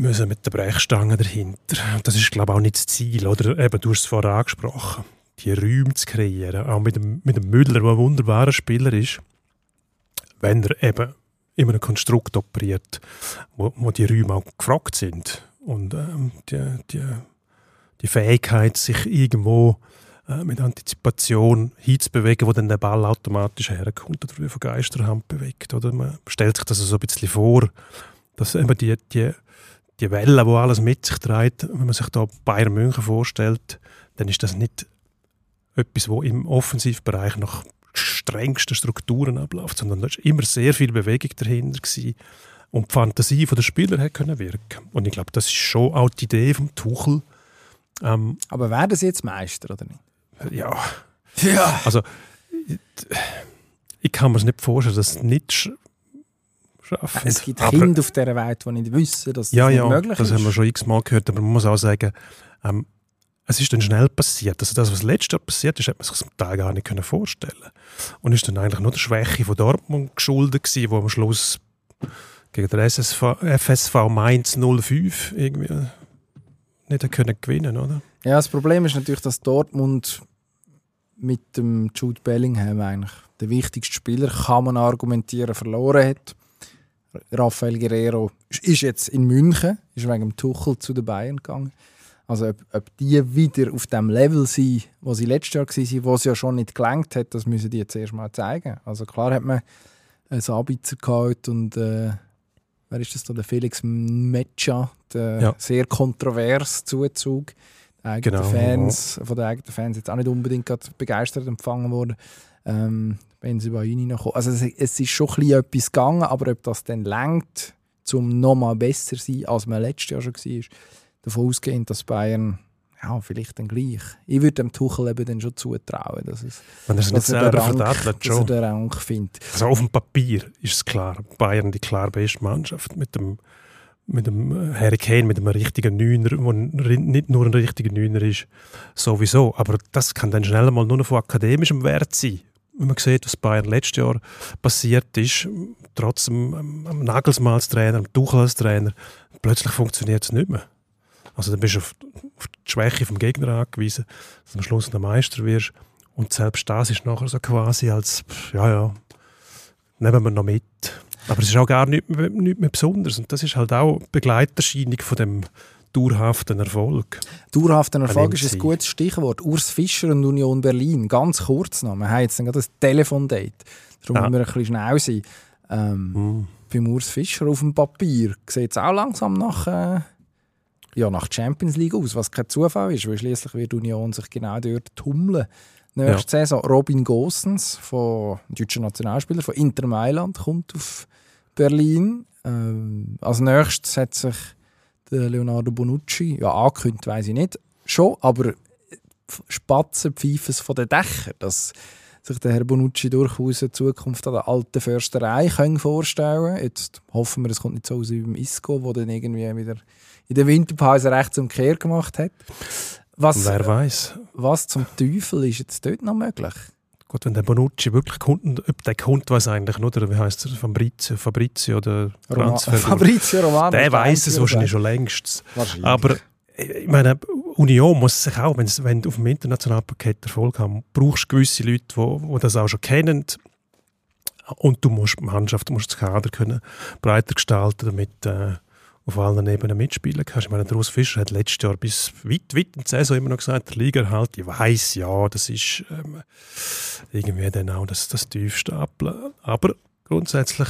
müssen mit der Brechstange dahinter. Das ist, glaube ich, auch nicht das Ziel. Oder eben, du hast es vorher angesprochen, die Räume zu kreieren. Auch mit dem, mit dem Müller, der ein wunderbarer Spieler ist, wenn er eben in einem Konstrukt operiert, wo, wo die Räume auch gefragt sind. Und ähm, die, die, die Fähigkeit, sich irgendwo äh, mit Antizipation hinzubewegen, wo dann der Ball automatisch herkommt oder von Geisterhand bewegt. Oder man stellt sich das so ein bisschen vor, dass eben die, die, die Welle, wo alles mit sich trägt, wenn man sich da Bayern München vorstellt, dann ist das nicht etwas, wo im Offensivbereich nach strengsten Strukturen abläuft, sondern da ist immer sehr viel Bewegung dahinter gewesen und die Fantasie der Spieler hat können wirken. Und ich glaube, das ist schon auch die Idee vom Tuchel. Ähm, Aber werden sie jetzt Meister oder nicht? ja, Ja. also ich, ich kann mir es nicht vorstellen, dass es nicht schaffen. Es gibt Aber- Kinder auf dieser Welt, die nicht wissen, dass das Ja, ja, möglich das ist. haben wir schon x-mal gehört, aber man muss auch sagen, ähm, es ist dann schnell passiert. Also das, was letztes Jahr passiert ist, hat man sich zum Teil gar nicht können vorstellen Und ist dann eigentlich nur der Schwäche von Dortmund geschuldet gewesen, wo am Schluss gegen den SSV, FSV Mainz 05 irgendwie nicht können gewinnen oder? Ja, das Problem ist natürlich, dass Dortmund mit dem Jude Bellingham eigentlich der wichtigste Spieler, kann man argumentieren, verloren hat. Rafael Guerrero ist jetzt in München, ist wegen dem Tuchel zu den Bayern gegangen. Also ob, ob die wieder auf dem Level sind, wo sie letztes Jahr waren, wo es ja schon nicht gelangt hat, das müssen die jetzt erst mal zeigen. Also klar hat man einen Sabitzer gehabt und äh, wer ist das da? Der Felix Metscha, der Ja. sehr kontrovers Zuzug. Die eigenen Genau. Fans, von den eigenen Fans jetzt auch nicht unbedingt begeistert empfangen worden. Ähm, wenn sie bei ihnen noch kommen. Also es, es ist schon ein bisschen etwas gegangen, aber ob das dann längt, um nochmal besser zu sein, als man letztes Jahr schon war, davon ausgehend, dass Bayern ja, vielleicht dann gleich. Ich würde dem Tuchel eben dann schon zutrauen, dass, es, Wenn er es nicht [laughs] dass, er, selber den Rank, verdattelt, dass er den Rank findet. Also auf dem Papier ist es klar. Bayern die klar beste Mannschaft mit dem, mit dem äh, Harry Kane, mit einem richtigen Neuner, der nicht nur ein richtiger Neuner ist, sowieso. Aber das kann dann schnell mal nur noch von akademischem Wert sein. Wenn man sieht, was Bayern letztes Jahr passiert ist, trotzdem am- am Nagelsmann als Trainer, am Tuchel als Trainer, plötzlich funktioniert es nicht mehr. Also dann bist du auf, auf die Schwäche vom Gegner angewiesen, dass du am Schluss der Meister wirst. Und selbst das ist nachher so quasi als, ja, ja, nehmen wir noch mit. Aber es ist auch gar nichts mehr, nichts mehr Besonderes. Und das ist halt auch Begleiterscheinung von dem dauerhaften Erfolg. Dauerhafter Erfolg ist ein gutes Stichwort. Urs Fischer und Union Berlin. Ganz kurz noch. Wir haben jetzt gerade ein Telefondate. Darum Ja. müssen wir ein bisschen schnell sein. Ähm, Hm. beim Urs Fischer auf dem Papier sieht es auch langsam nach, äh, ja, nach Champions League aus, was kein Zufall ist, weil schließlich wird Union sich genau dort tummeln. Nächste Saison Robin Gosens, von deutscher Nationalspieler von Inter Mailand, kommt auf Berlin. Ähm, als nächstes hat sich Leonardo Bonucci, ja angekündigt, weiß ich nicht, schon, aber Spatzen pfeifen von den Dächern, dass sich der Herr Bonucci durchaus eine Zukunft an der alten Försterei können vorstellen Jetzt hoffen wir, es kommt nicht so aus wie beim Isco, der dann irgendwie wieder in der Winterpause rechts umkehr gemacht hat. Was, Wer weiß. was zum Teufel ist jetzt dort noch möglich? Gut, wenn der Bonucci wirklich kommt, ob der kommt, weiß eigentlich nur, der, wie heißt er, Fabrizio, Fabrizio oder Roma. [laughs] Fabrizio Romano. der weiß es wahrscheinlich schon längst. Wahrscheinlich. Aber äh, ich meine, Union muss sich auch, wenn sie auf dem internationalen Paket Erfolg haben, brauchst du gewisse Leute, die das auch schon kennen. Und du musst die Mannschaft, du musst das Kader können breiter gestalten, damit äh, auf allen Ebenen mitspielen kannst. Ich meine, der Urs Fischer hat letztes Jahr bis weit, weit in die Saison immer noch gesagt, der Liga halt, ich weiß ja, das ist ähm, irgendwie dann auch das, das tiefste Stapeln. Aber grundsätzlich,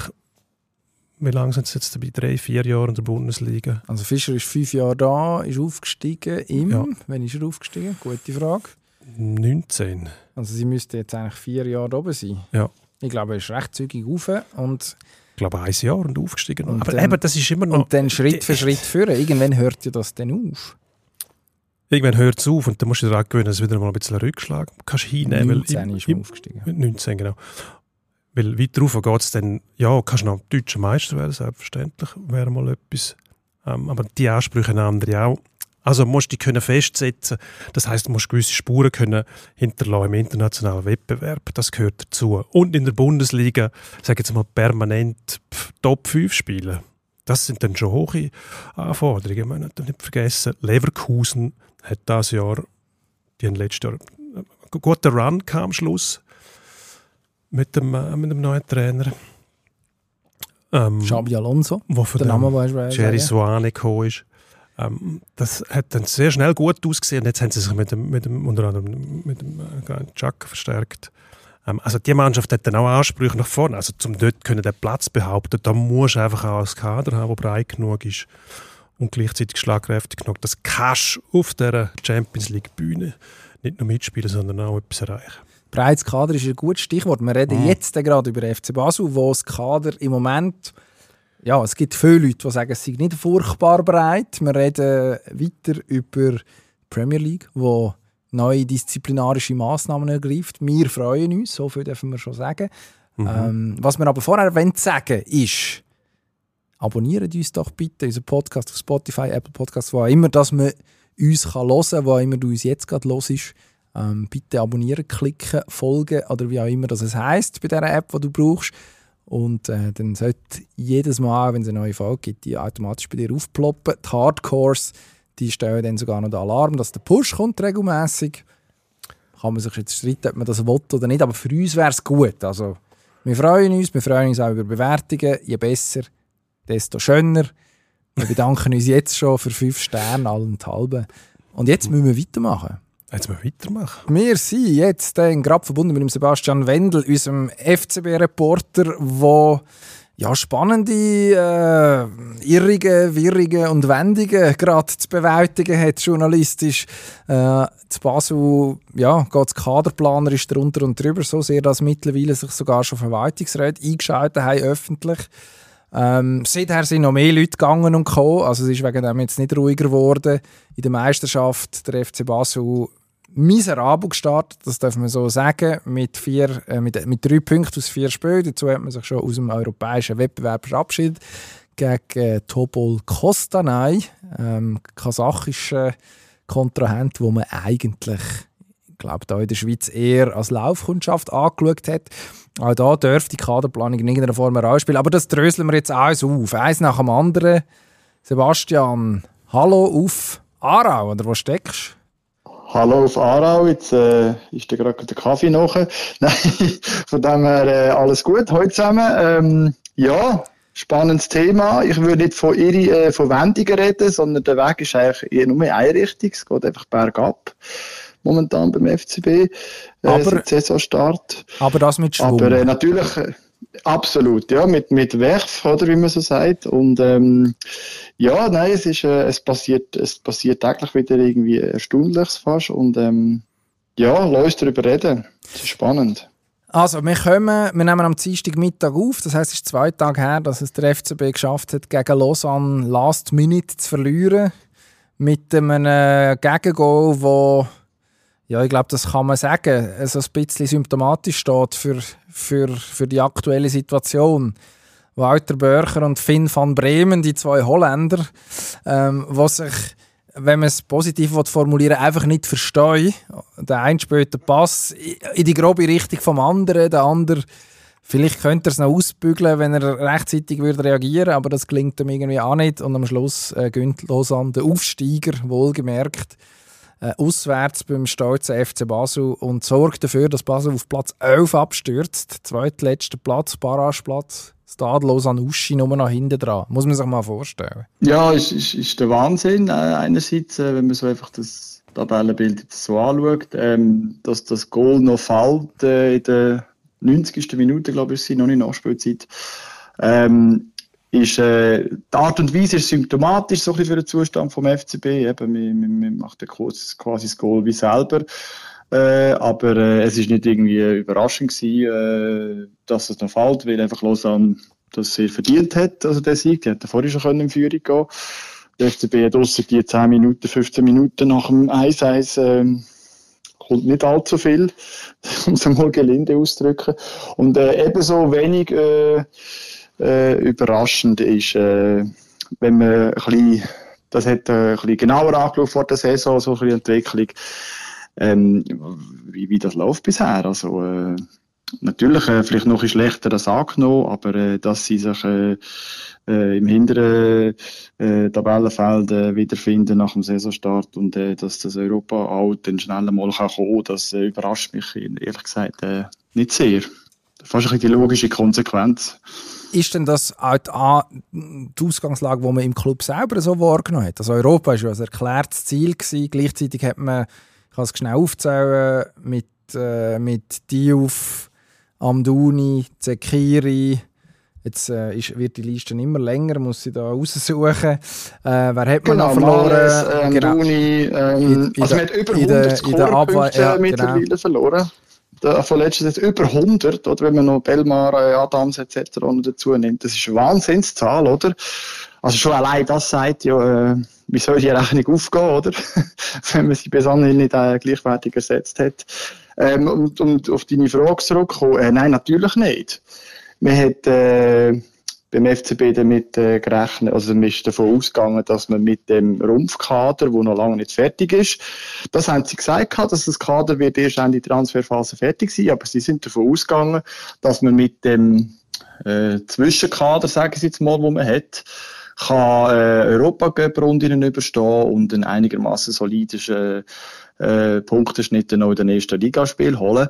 wie lange sind sie jetzt dabei? Drei, vier Jahre in der Bundesliga? Also Fischer ist fünf Jahre da, ist aufgestiegen im... Ja. Wann ist er aufgestiegen? Gute Frage. 19. Also sie müsste jetzt eigentlich vier Jahre oben sein. Ja. Ich glaube, er ist recht zügig rauf und, glaube, ein Jahr und aufgestiegen. Und aber dann- eben, das ist immer noch. und dann Schritt für Schritt führen. Irgendwann hört ja das dann auf. Irgendwann hört es auf und dann musst du dir daran gewöhnen, dass du wieder mal ein bisschen einen Rückschlag kannst hinnehmen. weil 19 im- ist man aufgestiegen. 19, genau. Weil weiter rauf geht es dann, ja, kannst noch deutscher Meister werden, selbstverständlich, wäre mal etwas. Ähm, aber die Ansprüche haben andere auch. Also musst du die können festsetzen. Das heißt, du musst gewisse Spuren können hinterlassen im internationalen Wettbewerb. Das gehört dazu. Und in der Bundesliga, sage jetzt mal permanent Top 5 spielen. Das sind dann schon hohe Anforderungen. Man darf nicht vergessen, Leverkusen hat das Jahr, die haben letztes Jahr einen guten Run kam am Schluss mit dem, äh, mit dem neuen Trainer. Ähm, Xabi Alonso, wo der Name du Jerry. Suane gekommen ist. Ähm, das hat dann sehr schnell gut ausgesehen. Jetzt haben sie sich mit dem, mit dem unter anderem mit dem äh, Chuck verstärkt. Ähm, also die Mannschaft hat dann auch Ansprüche nach vorne. Also zum dort können den Platz behaupten, da musst du einfach auch ein Kader haben, der breit genug ist und gleichzeitig schlagkräftig genug. Das kannst du auf der Champions League Bühne nicht nur mitspielen, sondern auch etwas erreichen. Breites Kader ist ein gutes Stichwort. Wir reden Mhm. jetzt gerade über FC Basel, wo das Kader im Moment, ja, es gibt viele Leute, die sagen, es sei nicht furchtbar breit. Wir reden weiter über die Premier League, wo neue disziplinarische Massnahmen ergreift. Wir freuen uns, so viel dürfen wir schon sagen. Mhm. Ähm, was wir aber vorher sagen ist, abonniert uns doch bitte, unseren Podcast auf Spotify, Apple Podcasts, wo auch immer, dass man uns kann hören kann, wo auch immer du uns jetzt gerade hörst. Ähm, bitte abonnieren, klicken, folgen oder wie auch immer das es heisst bei dieser App, die du brauchst. Und äh, dann sollte jedes Mal, wenn es eine neue Folge gibt, die automatisch bei dir aufploppen. Die Hardcores, die stellen dann sogar noch den Alarm, dass der Push kommt regelmäßig. Kann man sich jetzt streiten, ob man das will oder nicht, aber für uns wäre es gut. Also, wir freuen uns, wir freuen uns auch über Bewertungen. Je besser, desto schöner. Wir bedanken uns jetzt schon für fünf Sterne allenthalben. Und jetzt müssen wir weitermachen. Jetzt mal weitermachen. Wir sind jetzt äh, gerade verbunden mit dem Sebastian Wendel, unserem FCB-Reporter, der ja, spannende, äh, irrige, wirrige und Wendungen gerade zu bewältigen hat, journalistisch. Äh, zu Basel ja, geht es kaderplanerisch drunter und drüber, so sehr, dass mittlerweile sich sogar schon Verwaltungsräte eingeschaltet haben, öffentlich. Ähm, seither sind noch mehr Leute gegangen und gekommen, also es ist wegen dem jetzt nicht ruhiger geworden. In der Meisterschaft der FC Basel miserabel gestartet, das darf man so sagen, mit, vier, äh, mit, mit drei Punkten aus vier Spielen. Dazu hat man sich schon aus dem europäischen Wettbewerb verabschiedet gegen äh, Topol Kostanay, ähm, kasachische Kontrahent, wo man eigentlich ich glaube, da in der Schweiz eher als Laufkundschaft angeschaut hat. Auch da dürfte die Kaderplanung in irgendeiner Form eine Rolle spielen. Aber das dröseln wir jetzt alles auf. Eins nach dem anderen. Sebastian, hallo auf Aarau, oder wo steckst du? Hallo auf Aarau, jetzt äh, ist da gerade der Kaffee nach. [laughs] Nein, von dem her äh, alles gut heute zusammen. Ähm, ja, spannendes Thema. Ich würde nicht von, ihre, äh, von Wendungen reden, sondern der Weg ist eigentlich eher nur eine Richtung. Es geht einfach bergab momentan beim FCB. Äh, Aber- Saisonstart. Aber das mit Schwung. Aber äh, natürlich, äh, absolut, ja, mit, mit Werf, oder wie man so sagt. Und ähm, ja, nein, es ist, äh, es passiert, es passiert täglich wieder irgendwie Erstaunliches fast. Und ähm, ja, lass darüber reden. Das ist spannend. Also, wir, kommen, wir nehmen am Dienstagmittag auf. Das heisst, es ist zwei Tage her, dass es der FCB geschafft hat, gegen Lausanne Last Minute zu verlieren. Mit einem äh, Gegengoal, wo, ja, ich glaube, das kann man sagen, so ein bisschen symptomatisch steht für, für, für die aktuelle Situation. Walter Börcher und Finn van Bremen, die zwei Holländer, ähm, die sich, wenn man es positiv will formulieren einfach nicht verstehen. Der eine spielt den Pass in die grobe Richtung vom anderen, der andere Vielleicht könnte er es noch ausbügeln, wenn er rechtzeitig würde reagieren aber das gelingt ihm irgendwie auch nicht. Und am Schluss äh, gönnt Lausanne den Aufsteiger, wohlgemerkt, äh, auswärts beim stolzen FC Basel und sorgt dafür, dass Basel auf Platz 11 abstürzt. Zweitletzter Platz, Barrageplatz. Stade Lausanne Uschi nur noch hinten dran. Muss man sich mal vorstellen. Ja, ist, ist, ist der Wahnsinn. Äh, einerseits, äh, wenn man so einfach das Tabellenbild so anschaut, ähm, dass das Goal noch fällt äh, in der 90. Minute, glaube ich, noch nicht Nachspielzeit. Ähm, ist, äh, die Art und Weise ist symptomatisch so ein für den Zustand vom FCB. Eben, man, man, man macht ja quasi das Goal wie selber. Äh, aber äh, es ist nicht irgendwie überraschend gewesen, äh, dass es noch fällt, weil einfach Lausanne das sehr verdient hat, also der Sieg. Die hätten vorher schon können in Führung gehen Der FCB hat ausser die 10 Minuten, 15 Minuten nach dem 1-1 ähm, kommt nicht allzu viel, [laughs] um es mal gelinde auszudrücken. Und äh, ebenso wenig äh, überraschend ist, äh, wenn man ein bisschen, das hat äh, ein bisschen genauer angeschaut vor der Saison, so ein bisschen Entwicklung, ähm, wie, wie das läuft bisher. Also, äh, natürlich äh, vielleicht noch ein schlechter als angenommen, aber äh, dass sie sich äh, äh, im hinteren äh, Tabellenfeld wiederfinden nach dem Saisonstart und dass das Europa auch dann schnell mal kann kommen das äh, überrascht mich ehrlich gesagt nicht sehr. Fast ein bisschen die logische Konsequenz. Ist denn das auch die, Ausgangslage, die man im Club selber so wahrgenommen hat? Also Europa war ja ein erklärtes Ziel. Gewesen. Gleichzeitig hat man, ich kann es schnell aufzählen, mit, äh, mit Diouf, Amdouni, Zekiri, jetzt äh, ist, wird die Liste immer länger, muss ich da raussuchen. Äh, wer hat man noch verloren? Mahrez, ähm, Genau. Duni, ähm, In- in also man hat über in der- 100 in der Abwehr- Scorerpunkte ja, genau. mittlerweile verloren. Der, von letztes jetzt über 100, oder wenn man noch Belmar, äh, Adams etc. dazu nimmt. Das ist eine Wahnsinnszahl, oder? Also schon allein das sagt ja, äh, wie soll die Rechnung aufgehen, oder? [laughs] wenn man sie bis anhin nicht äh, gleichwertig ersetzt hat. Ähm, und, und auf deine Frage zurückkommen, äh, nein, natürlich nicht. Man hat äh, beim FCB damit äh, gerechnet, also man ist davon ausgegangen, dass man mit dem Rumpfkader, wo noch lange nicht fertig ist, das haben sie gesagt, gehabt, dass das Kader wird erst Ende Transferphase fertig sein, aber sie sind davon ausgegangen, dass man mit dem äh, Zwischenkader, sagen sie jetzt mal, wo man hat, kann äh, Europa-Cup-Runden überstehen und ein einigermaßen solides äh, Punkteschnitt noch in den nächsten Ligaspiel holen.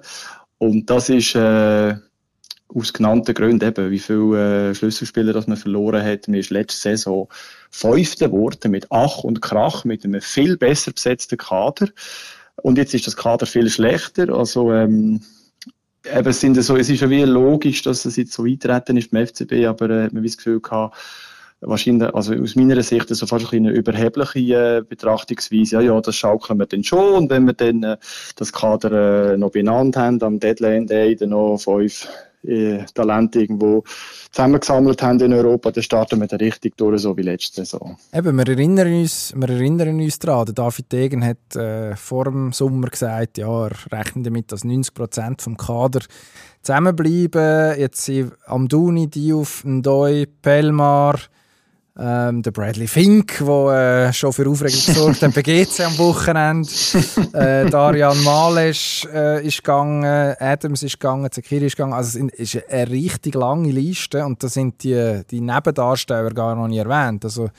Und das ist äh, aus genannten Gründen eben, wie viele äh, Schlüsselspieler das man verloren hat. Man ist letzte Saison Fünfte geworden mit Ach und Krach, mit einem viel besser besetzten Kader. Und jetzt ist das Kader viel schlechter. Also, ähm, eben sind so, es ist ja wie logisch, dass es jetzt so eintreten ist beim FCB, aber äh, man hat das Gefühl gehabt, wahrscheinlich, also aus meiner Sicht, so fast eine überhebliche äh, Betrachtungsweise. Ja, ja, das schaukeln wir dann schon. Und wenn wir dann äh, das Kader äh, noch benannt haben, am Deadline Day, dann noch fünf äh, irgendwo zusammengesammelt haben in Europa, dann starten wir dann richtig durch, so wie letzte Saison. Eben, wir erinnern uns, wir erinnern uns daran, der David Degen hat äh, vor dem Sommer gesagt, ja, er rechnet damit, dass 90% vom Kader zusammenbleiben. Jetzt sind Amduni, Diouf, Ndoi, Pelmar, ähm, der Bradley Fink, der äh, schon für Aufregung gesorgt hat bei GC am Wochenende. [laughs] äh, Darian Males äh, ist gegangen, Adams ist gegangen, Zekiri ist gegangen. Also es ist eine richtig lange Liste und da sind die, die Nebendarsteller gar noch nicht erwähnt. Also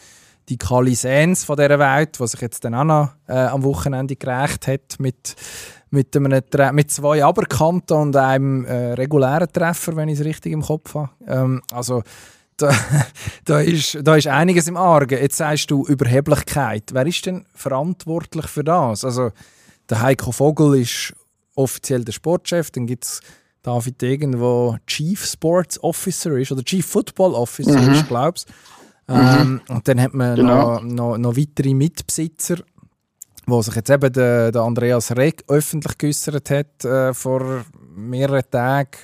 die Kalisens von dieser Welt, die sich jetzt dann auch noch äh, am Wochenende gerecht hat mit, mit, einem, mit zwei Aberkannten und einem äh, regulären Treffer, wenn ich es richtig im Kopf habe. Ähm, also da, [laughs] da, ist, da ist einiges im Argen. Jetzt sagst du Überheblichkeit. Wer ist denn verantwortlich für das? Also, der Heiko Vogel ist offiziell der Sportchef, dann gibt es David Degen, der Chief Sports Officer ist oder Chief Football Officer mhm. ist, glaubst ähm, mhm. Und dann hat man genau. noch, noch, noch weitere Mitbesitzer, wo sich jetzt eben der, der Andreas Reg öffentlich geäußert hat äh, vor mehreren Tagen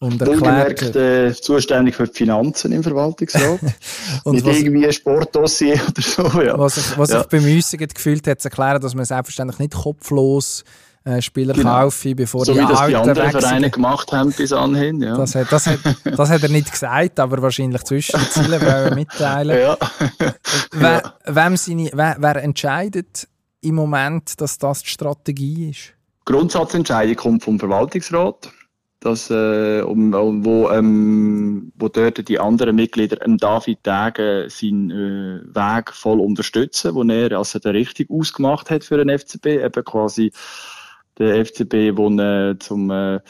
und erklärt, äh, zuständig für die Finanzen im Verwaltungsrat. [laughs] und Nicht was, irgendwie ein Sportdossier [laughs] oder so. Ja. Was ich, was ja. ich bemüßigt gefühlt hat, zu erklären, dass man selbstverständlich nicht kopflos äh, Spieler genau. kaufe, bevor so die wie das die anderen Vereine gemacht haben bis anhin. Ja. Das, hat, das, hat, das hat er nicht gesagt, aber wahrscheinlich zwischen den Zielen wollen mitteilen. [laughs] Ja. wer, wem seine, wer, wer entscheidet im Moment, dass das die Strategie ist? Grundsatzentscheidung kommt vom Verwaltungsrat dass, äh, um, wo, ähm, wo dort die anderen Mitglieder ähm, David Degen seinen äh, Weg voll unterstützen, wo er also der richtig ausgemacht hat für den FCB, eben quasi der FCB, wo äh, zum äh,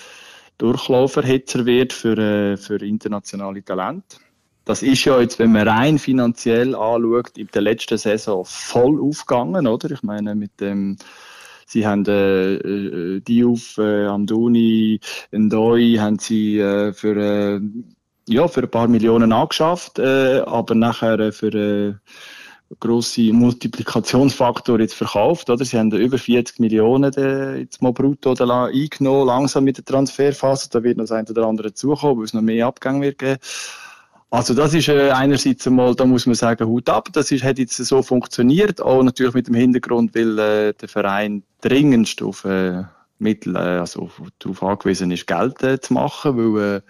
Durchlauferhitzer wird für, äh, für internationale Talente. Das ist ja jetzt, wenn man rein finanziell anschaut, in der letzten Saison voll aufgegangen, oder? Ich meine, mit dem Sie haben äh, äh, Diouf, äh, Amdouni, Ndoi haben sie äh, für, äh, ja, für ein paar Millionen angeschafft, äh, aber nachher äh, für äh, grosse Multiplikationsfaktor jetzt verkauft, oder? Sie haben über 40 Millionen äh, jetzt mal brutto da eingenommen, langsam mit der Transferphase. Da wird noch das eine oder andere zukommen, weil es noch mehr Abgänge wird geben. Also das ist äh, einerseits einmal, da muss man sagen, Hut ab, das ist, hat jetzt so funktioniert, auch natürlich mit dem Hintergrund, weil äh, der Verein dringendst auf äh, Mittel, äh, also darauf angewiesen ist, Geld äh, zu machen, weil, äh,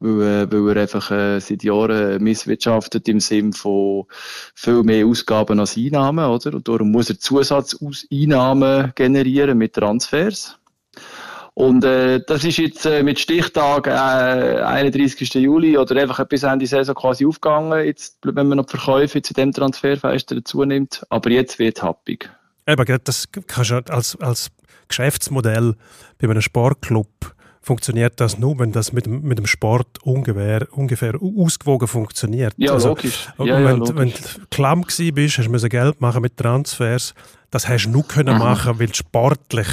weil, äh, weil er einfach äh, seit Jahren misswirtschaftet im Sinn von viel mehr Ausgaben als Einnahmen, oder? Und darum muss er Zusatzeinnahmen generieren mit Transfers. Und äh, das ist jetzt äh, mit Stichtag äh, 31. Juli oder einfach bis Ende Saison quasi aufgegangen, jetzt, wenn man noch die Verkäufe zu dem Transferfenster dazu nimmt. Aber jetzt wird happig. Eben, das kannst du als, als Geschäftsmodell bei einem Sportclub funktioniert das nur, wenn das mit, mit dem Sport ungefähr, ungefähr ausgewogen funktioniert. Ja, also, logisch. Ja, wenn, ja, wenn du klamm bist, hast du Geld machen mit Transfers. Das hast du nur können mhm. machen, weil du sportlich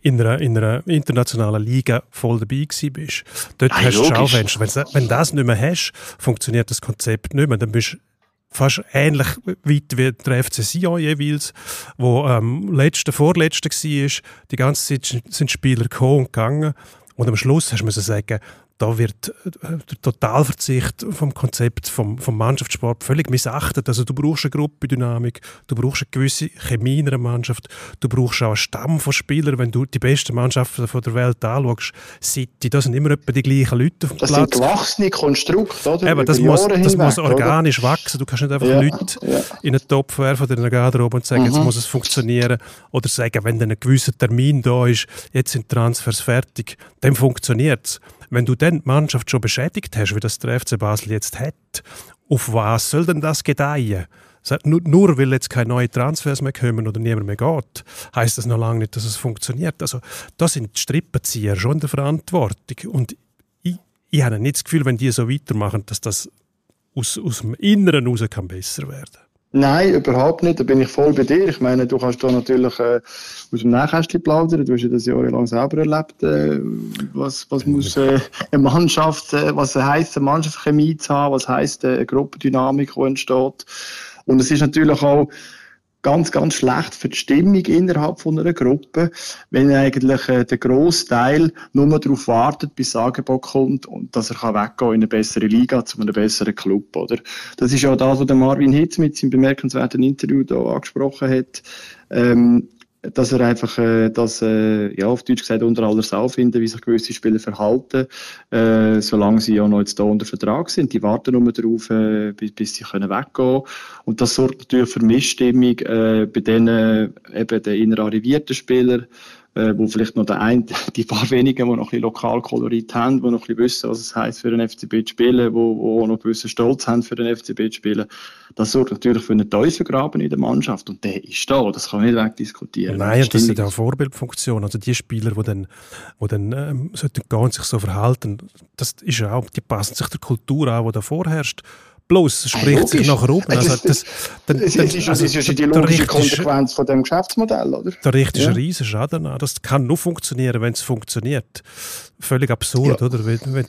in einer, in einer internationalen Liga voll dabei bist. Dort ah, hast du Schaufenster. Wenn, wenn das nicht mehr hast, funktioniert das Konzept nicht mehr. Dann bist fast ähnlich weit wie der FC Sion jeweils, wo ähm, letzte, vorletzte war. Die ganze Zeit sind Spieler gekommen und gegangen. Und am Schluss hast du sagen, da wird äh, der Totalverzicht vom Konzept vom, vom Mannschaftssport völlig missachtet. Also du brauchst eine Gruppendynamik, du brauchst eine gewisse Chemie in einer Mannschaft, du brauchst auch einen Stamm von Spielern. Wenn du die besten Mannschaften von der Welt anschaust, City, das sind immer etwa die gleichen Leute auf dem das Platz. Das sind gewachsene Konstrukte, oder? Eben, das, muss, das hinweg, muss organisch oder? wachsen. Du kannst nicht einfach ja, Leute ja. in einen Topf werfen oder in eine Garderobe und sagen, mhm. jetzt muss es funktionieren. Oder sagen, wenn dann ein gewisser Termin da ist, jetzt sind Transfers fertig, dann funktioniert es. Wenn du dann die Mannschaft schon beschädigt hast, wie das der FC Basel jetzt hat, auf was soll denn das gedeihen? Nur, weil jetzt keine neuen Transfers mehr kommen oder niemand mehr geht, heißt das noch lange nicht, dass es funktioniert. Also da sind die Strippenzieher schon in der Verantwortung. Und ich, ich habe nicht das Gefühl, wenn die so weitermachen, dass das aus, aus dem Inneren heraus kann besser werden Nein, überhaupt nicht. Da bin ich voll bei dir. Ich meine, du kannst da natürlich äh, aus dem Nähkästchen plaudern. Du hast ja das jahrelang selber erlebt, äh, was, was muss äh, eine Mannschaft, äh, was heisst, eine Mannschaftschemie zu haben, was heisst, äh, eine Gruppendynamik, die entsteht. Und es ist natürlich auch ganz, ganz schlecht für die Stimmung innerhalb von einer Gruppe, wenn eigentlich äh, der Großteil nur darauf wartet, bis das kommt und dass er kann weggehen in eine bessere Liga zu einem besseren Club, oder? Das ist ja das, was der Marvin Hitz mit seinem bemerkenswerten Interview da angesprochen hat. Ähm, dass er einfach äh, das, äh, ja, auf Deutsch gesagt, unter aller Sau finden, wie sich gewisse Spieler verhalten, äh, solange sie ja noch jetzt da unter Vertrag sind. Die warten nur darauf, äh, bis, bis sie können weggehen Und das sorgt natürlich für Missstimmung äh, bei denen, eben den inner arrivierten Spielern, äh, wo vielleicht noch der ein, [laughs] die paar wenigen, die noch ein bisschen Lokalkolorit haben, die noch ein bisschen wissen, was es heisst, für einen FCB zu spielen, wo, wo noch gewissen Stolz haben, für den FCB zu spielen. Das sorgt natürlich für einen Teufelgraben in der Mannschaft und der ist da, das kann man nicht wegdiskutieren. Nein, das ist ja eine Vorbildfunktion. Also die Spieler, die dann, die dann ähm, sollten gehen und sich so verhalten, das ist ja auch, die passen sich der Kultur an, die da vorherrscht. Bloß spricht sich nachher um. Also das, dann, dann, ist, also, es ist die logische Konsequenz von dem Geschäftsmodell, oder? Da richtet ja. ein riesen Schaden an. Das kann nur funktionieren, wenn es funktioniert. Völlig absurd, ja. oder? Wenn, wenn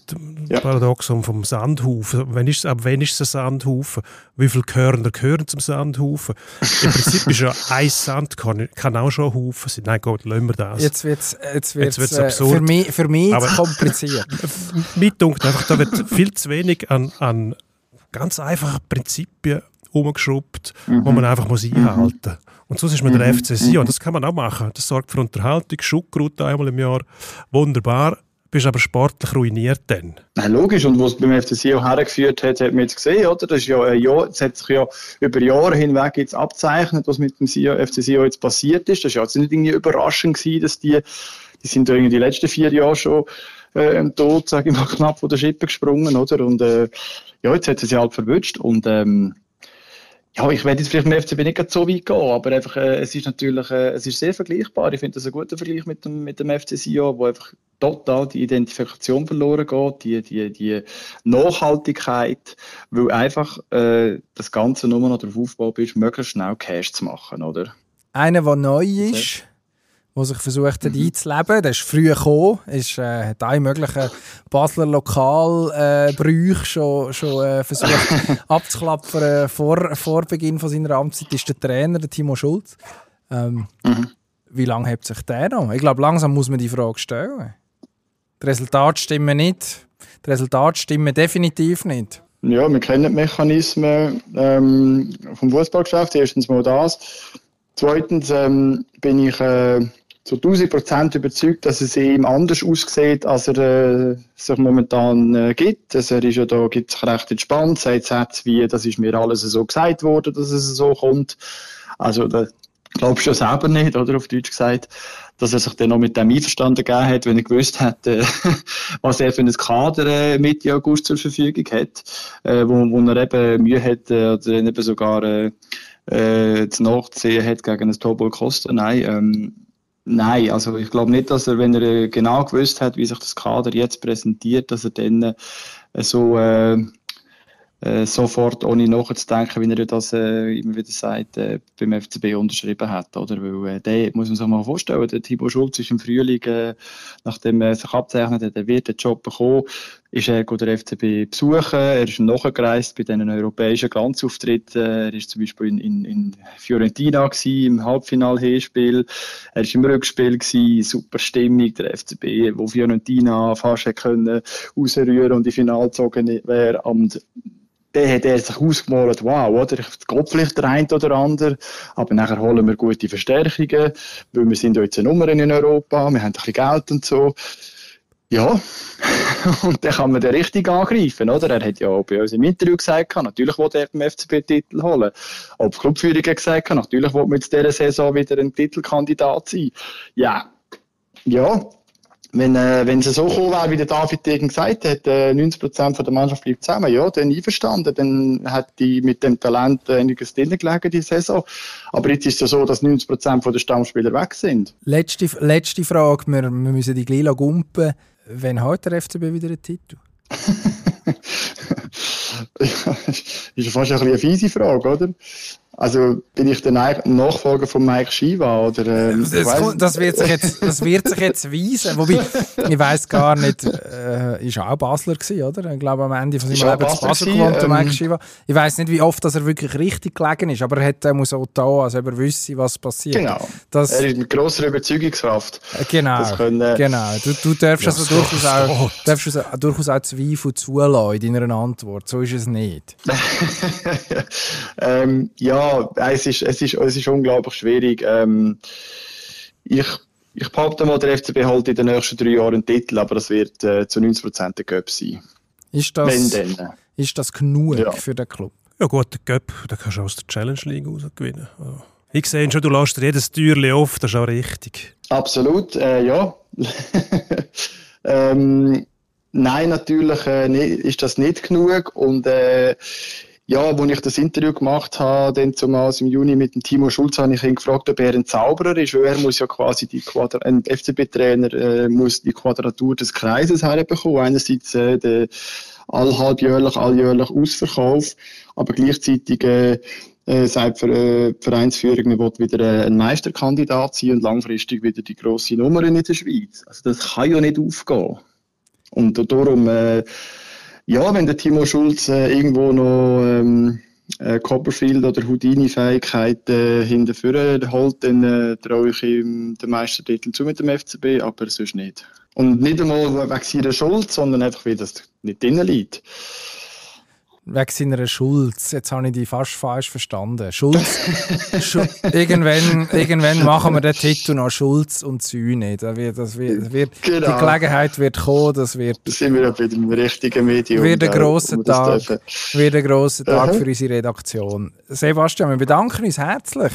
ja. Paradoxon vom Sandhaufen. Wenn ist, ab wann ist es ein Sandhaufen? Wie viele Körner gehören zum Sandhaufen? Im Prinzip ist ja ein Sand kann, kann auch schon ein Haufen sein. Nein, Gott, lassen wir das. Jetzt wird es jetzt wird's, jetzt äh, absurd. Für mich, für mich Aber, kompliziert. Mir einfach, da wird viel zu wenig an, an ganz einfache Prinzipien umgeschraubt, mhm. wo man einfach muss einhalten muss. Und so ist man der mhm. FC Sion. Das kann man auch machen. Das sorgt für Unterhaltung, Schuckrut einmal im Jahr. Wunderbar. Bist aber sportlich ruiniert dann. Na, logisch. Und was es beim FC Sion hergeführt hat, hat man jetzt gesehen, oder? Das ist ja ein Jahr, das hat sich ja über Jahre hinweg jetzt abzeichnet, was mit dem Sion, FC Sion jetzt passiert ist. Das war ja jetzt nicht irgendwie überraschend gewesen, dass die, die sind ja irgendwie die letzten vier Jahre schon äh, im Tod, sage ich mal, knapp von der Schippe gesprungen, oder? Und äh, ja, jetzt hat sie halt verwünscht und ähm, ja, ich werde jetzt vielleicht im FCB nicht so weit gehen, aber einfach, äh, es ist natürlich, äh, es ist sehr vergleichbar. Ich finde das ein guter Vergleich mit dem, mit dem FC Sion, wo einfach total die Identifikation verloren geht, die, die, die Nachhaltigkeit, weil einfach äh, das Ganze nur noch darauf aufgebaut ist, möglichst schnell Cash zu machen, oder? Einer, der neu ist, der sich versucht hat mhm. einzuleben. Der ist früh gekommen, ist, äh, hat alle möglichen Basler Lokalbrüche äh, schon, schon äh, versucht [laughs] abzuklappern vor, vor Beginn von seiner Amtszeit. ist der Trainer, der Timo Schulz. Ähm, mhm. Wie lange hat sich der noch? Ich glaube, langsam muss man die Frage stellen. Die Resultate stimmen nicht. Die Resultate stimmen definitiv nicht. Ja, wir kennen die Mechanismen ähm, vom Fußballgeschäft. Erstens mal das. Zweitens ähm, bin ich äh, zu 1000 Prozent überzeugt, dass es ihm anders aussieht, als er äh, sich momentan äh, gibt. Also er ist ja da, gibt sich recht entspannt, sagt Sätze wie, das ist mir alles so gesagt worden, dass es so kommt. Also, da glaubst du ja selber nicht, oder, auf Deutsch gesagt, dass er sich dann noch mit dem einverstanden gegeben hat, wenn er gewusst hat, äh, [laughs] was er für ein Kader äh, Mitte August zur Verfügung hat, äh, wo, wo er eben Mühe hat, äh, oder eben sogar, äh, äh, zu nachziehen hat gegen ein Tobol Costa. Nein, ähm, Nein, also ich glaube nicht, dass er, wenn er äh, genau gewusst hat, wie sich das Kader jetzt präsentiert, dass er dann äh, so äh, äh, sofort, ohne nachzudenken, wie er das äh, immer wieder sagt, äh, beim FCB unterschrieben hat. Oder? Weil der, muss man sich mal vorstellen, der Thibaut Schulz ist im Frühling, nachdem er sich abzeichnet hat, er wird den Job bekommen, ist er der FCB besuchen, er ist nachgereist bei diesen europäischen Glanzauftritten, er ist zum Beispiel in, in, in Fiorentina gewesen, im Halbfinal-Hinspiel, er ist im Rückspiel gewesen, super Stimmung, der FCB, wo Fiorentina fast hätte können rausrühren und in Final gezogen wäre, dann hat er sich ausgemalt, wow, oder? Es geht vielleicht der eine oder andere, aber nachher holen wir gute Verstärkungen, weil wir sind jetzt eine Nummer in Europa, wir haben ein bisschen Geld und so. Ja, [laughs] und dann kann man den richtig angreifen, oder? Er hat ja auch bei uns im Interview gesagt, natürlich will er den FCB-Titel holen. Ob Clubführung gesagt, natürlich will man jetzt dieser Saison wieder ein Titelkandidat sein. Ja, ja, wenn, äh, wenn es so gekommen wäre, wie der David eben gesagt hat, äh, 90% von der Mannschaft bleibt zusammen, ja, dann einverstanden, dann hat die mit dem Talent einiges drinnen gelegen, die Saison. Aber jetzt ist es ja so, dass 90% von der Stammspieler weg sind. Letzte, letzte Frage, wir, wir müssen die Glila gumpen. Wann hat der FCB wieder einen Titel? [laughs] ja, ist fast eine fiese Frage, oder? Also bin ich der Na- Nachfolger von Mike Shiva oder? Ähm, Das, das, wird sich jetzt, das wird sich jetzt weisen. Wobei, ich weiß gar nicht, äh, ist auch Basler gewesen, oder? Ich glaube, am Ende von seinem auch Leben zu Basler Basel gewesen, gewohnt, ähm, Mike Shiva. Ich weiß nicht, wie oft dass er wirklich richtig gelegen ist, aber er hat muss auch da, also er wüsste, was passiert. Genau. Das, Er ist mit grosser Überzeugungskraft. äh, genau, können, äh, genau. Du, du darfst also durchaus auch, darfst also durchaus auch Zweifel zulassen in deiner Antwort. So ist es nicht. [laughs] ähm, ja, es ist, es, ist, es ist unglaublich schwierig. Ähm, ich, ich behaupte mal, der FCB holt in den nächsten drei Jahren einen Titel, aber das wird äh, zu 90% der Göpp sein. Ist Wenn das, denn. ist das genug Ja. für den Club? Ja gut, der Cup, den kannst du aus der Challenge League raus gewinnen. Also, ich sehe schon, du lässt dir jedes Türchen auf, das ist auch richtig. Absolut, äh, ja. [laughs] ähm, nein, natürlich äh, ist das nicht genug. Und äh, ja, als ich das Interview gemacht habe, dann zumal im Juni mit dem Timo Schulz, habe ich ihn gefragt, ob er ein Zauberer ist, weil er muss ja quasi die Quadra ein FCB-Trainer äh, muss die Quadratur des Kreises herbekommen. Einerseits äh, der allhalbjährlich, alljährlich Ausverkauf, aber gleichzeitig äh, äh, sagt die äh, Vereinsführung, man will wieder äh, ein Meisterkandidat sein und langfristig wieder die grosse Nummer in der Schweiz. Also das kann ja nicht aufgehen. Und darum, äh, ja, wenn der Timo Schulz äh, irgendwo noch ähm, äh, Copperfield oder Houdini-Fähigkeiten äh, hinterführen holt, dann äh, traue ich ihm den Meistertitel zu mit dem FCB, aber sonst nicht. Und nicht einmal wegen seiner Schuld, sondern einfach, weil das nicht drinnen liegt. Wegen seiner Schulz. Jetzt habe ich die fast falsch verstanden. Schulz. [laughs] Schu irgendwann, irgendwann machen wir den Titel noch Schulz und Sühne. Da wird, das wird, das wird, Genau. Die Gelegenheit wird kommen, das wird, Da sind wir wieder im richtigen Medium. wird ein grosser wir das Tag, wird ein grosser Tag Aha. für unsere Redaktion. Sebastian, wir bedanken uns herzlich.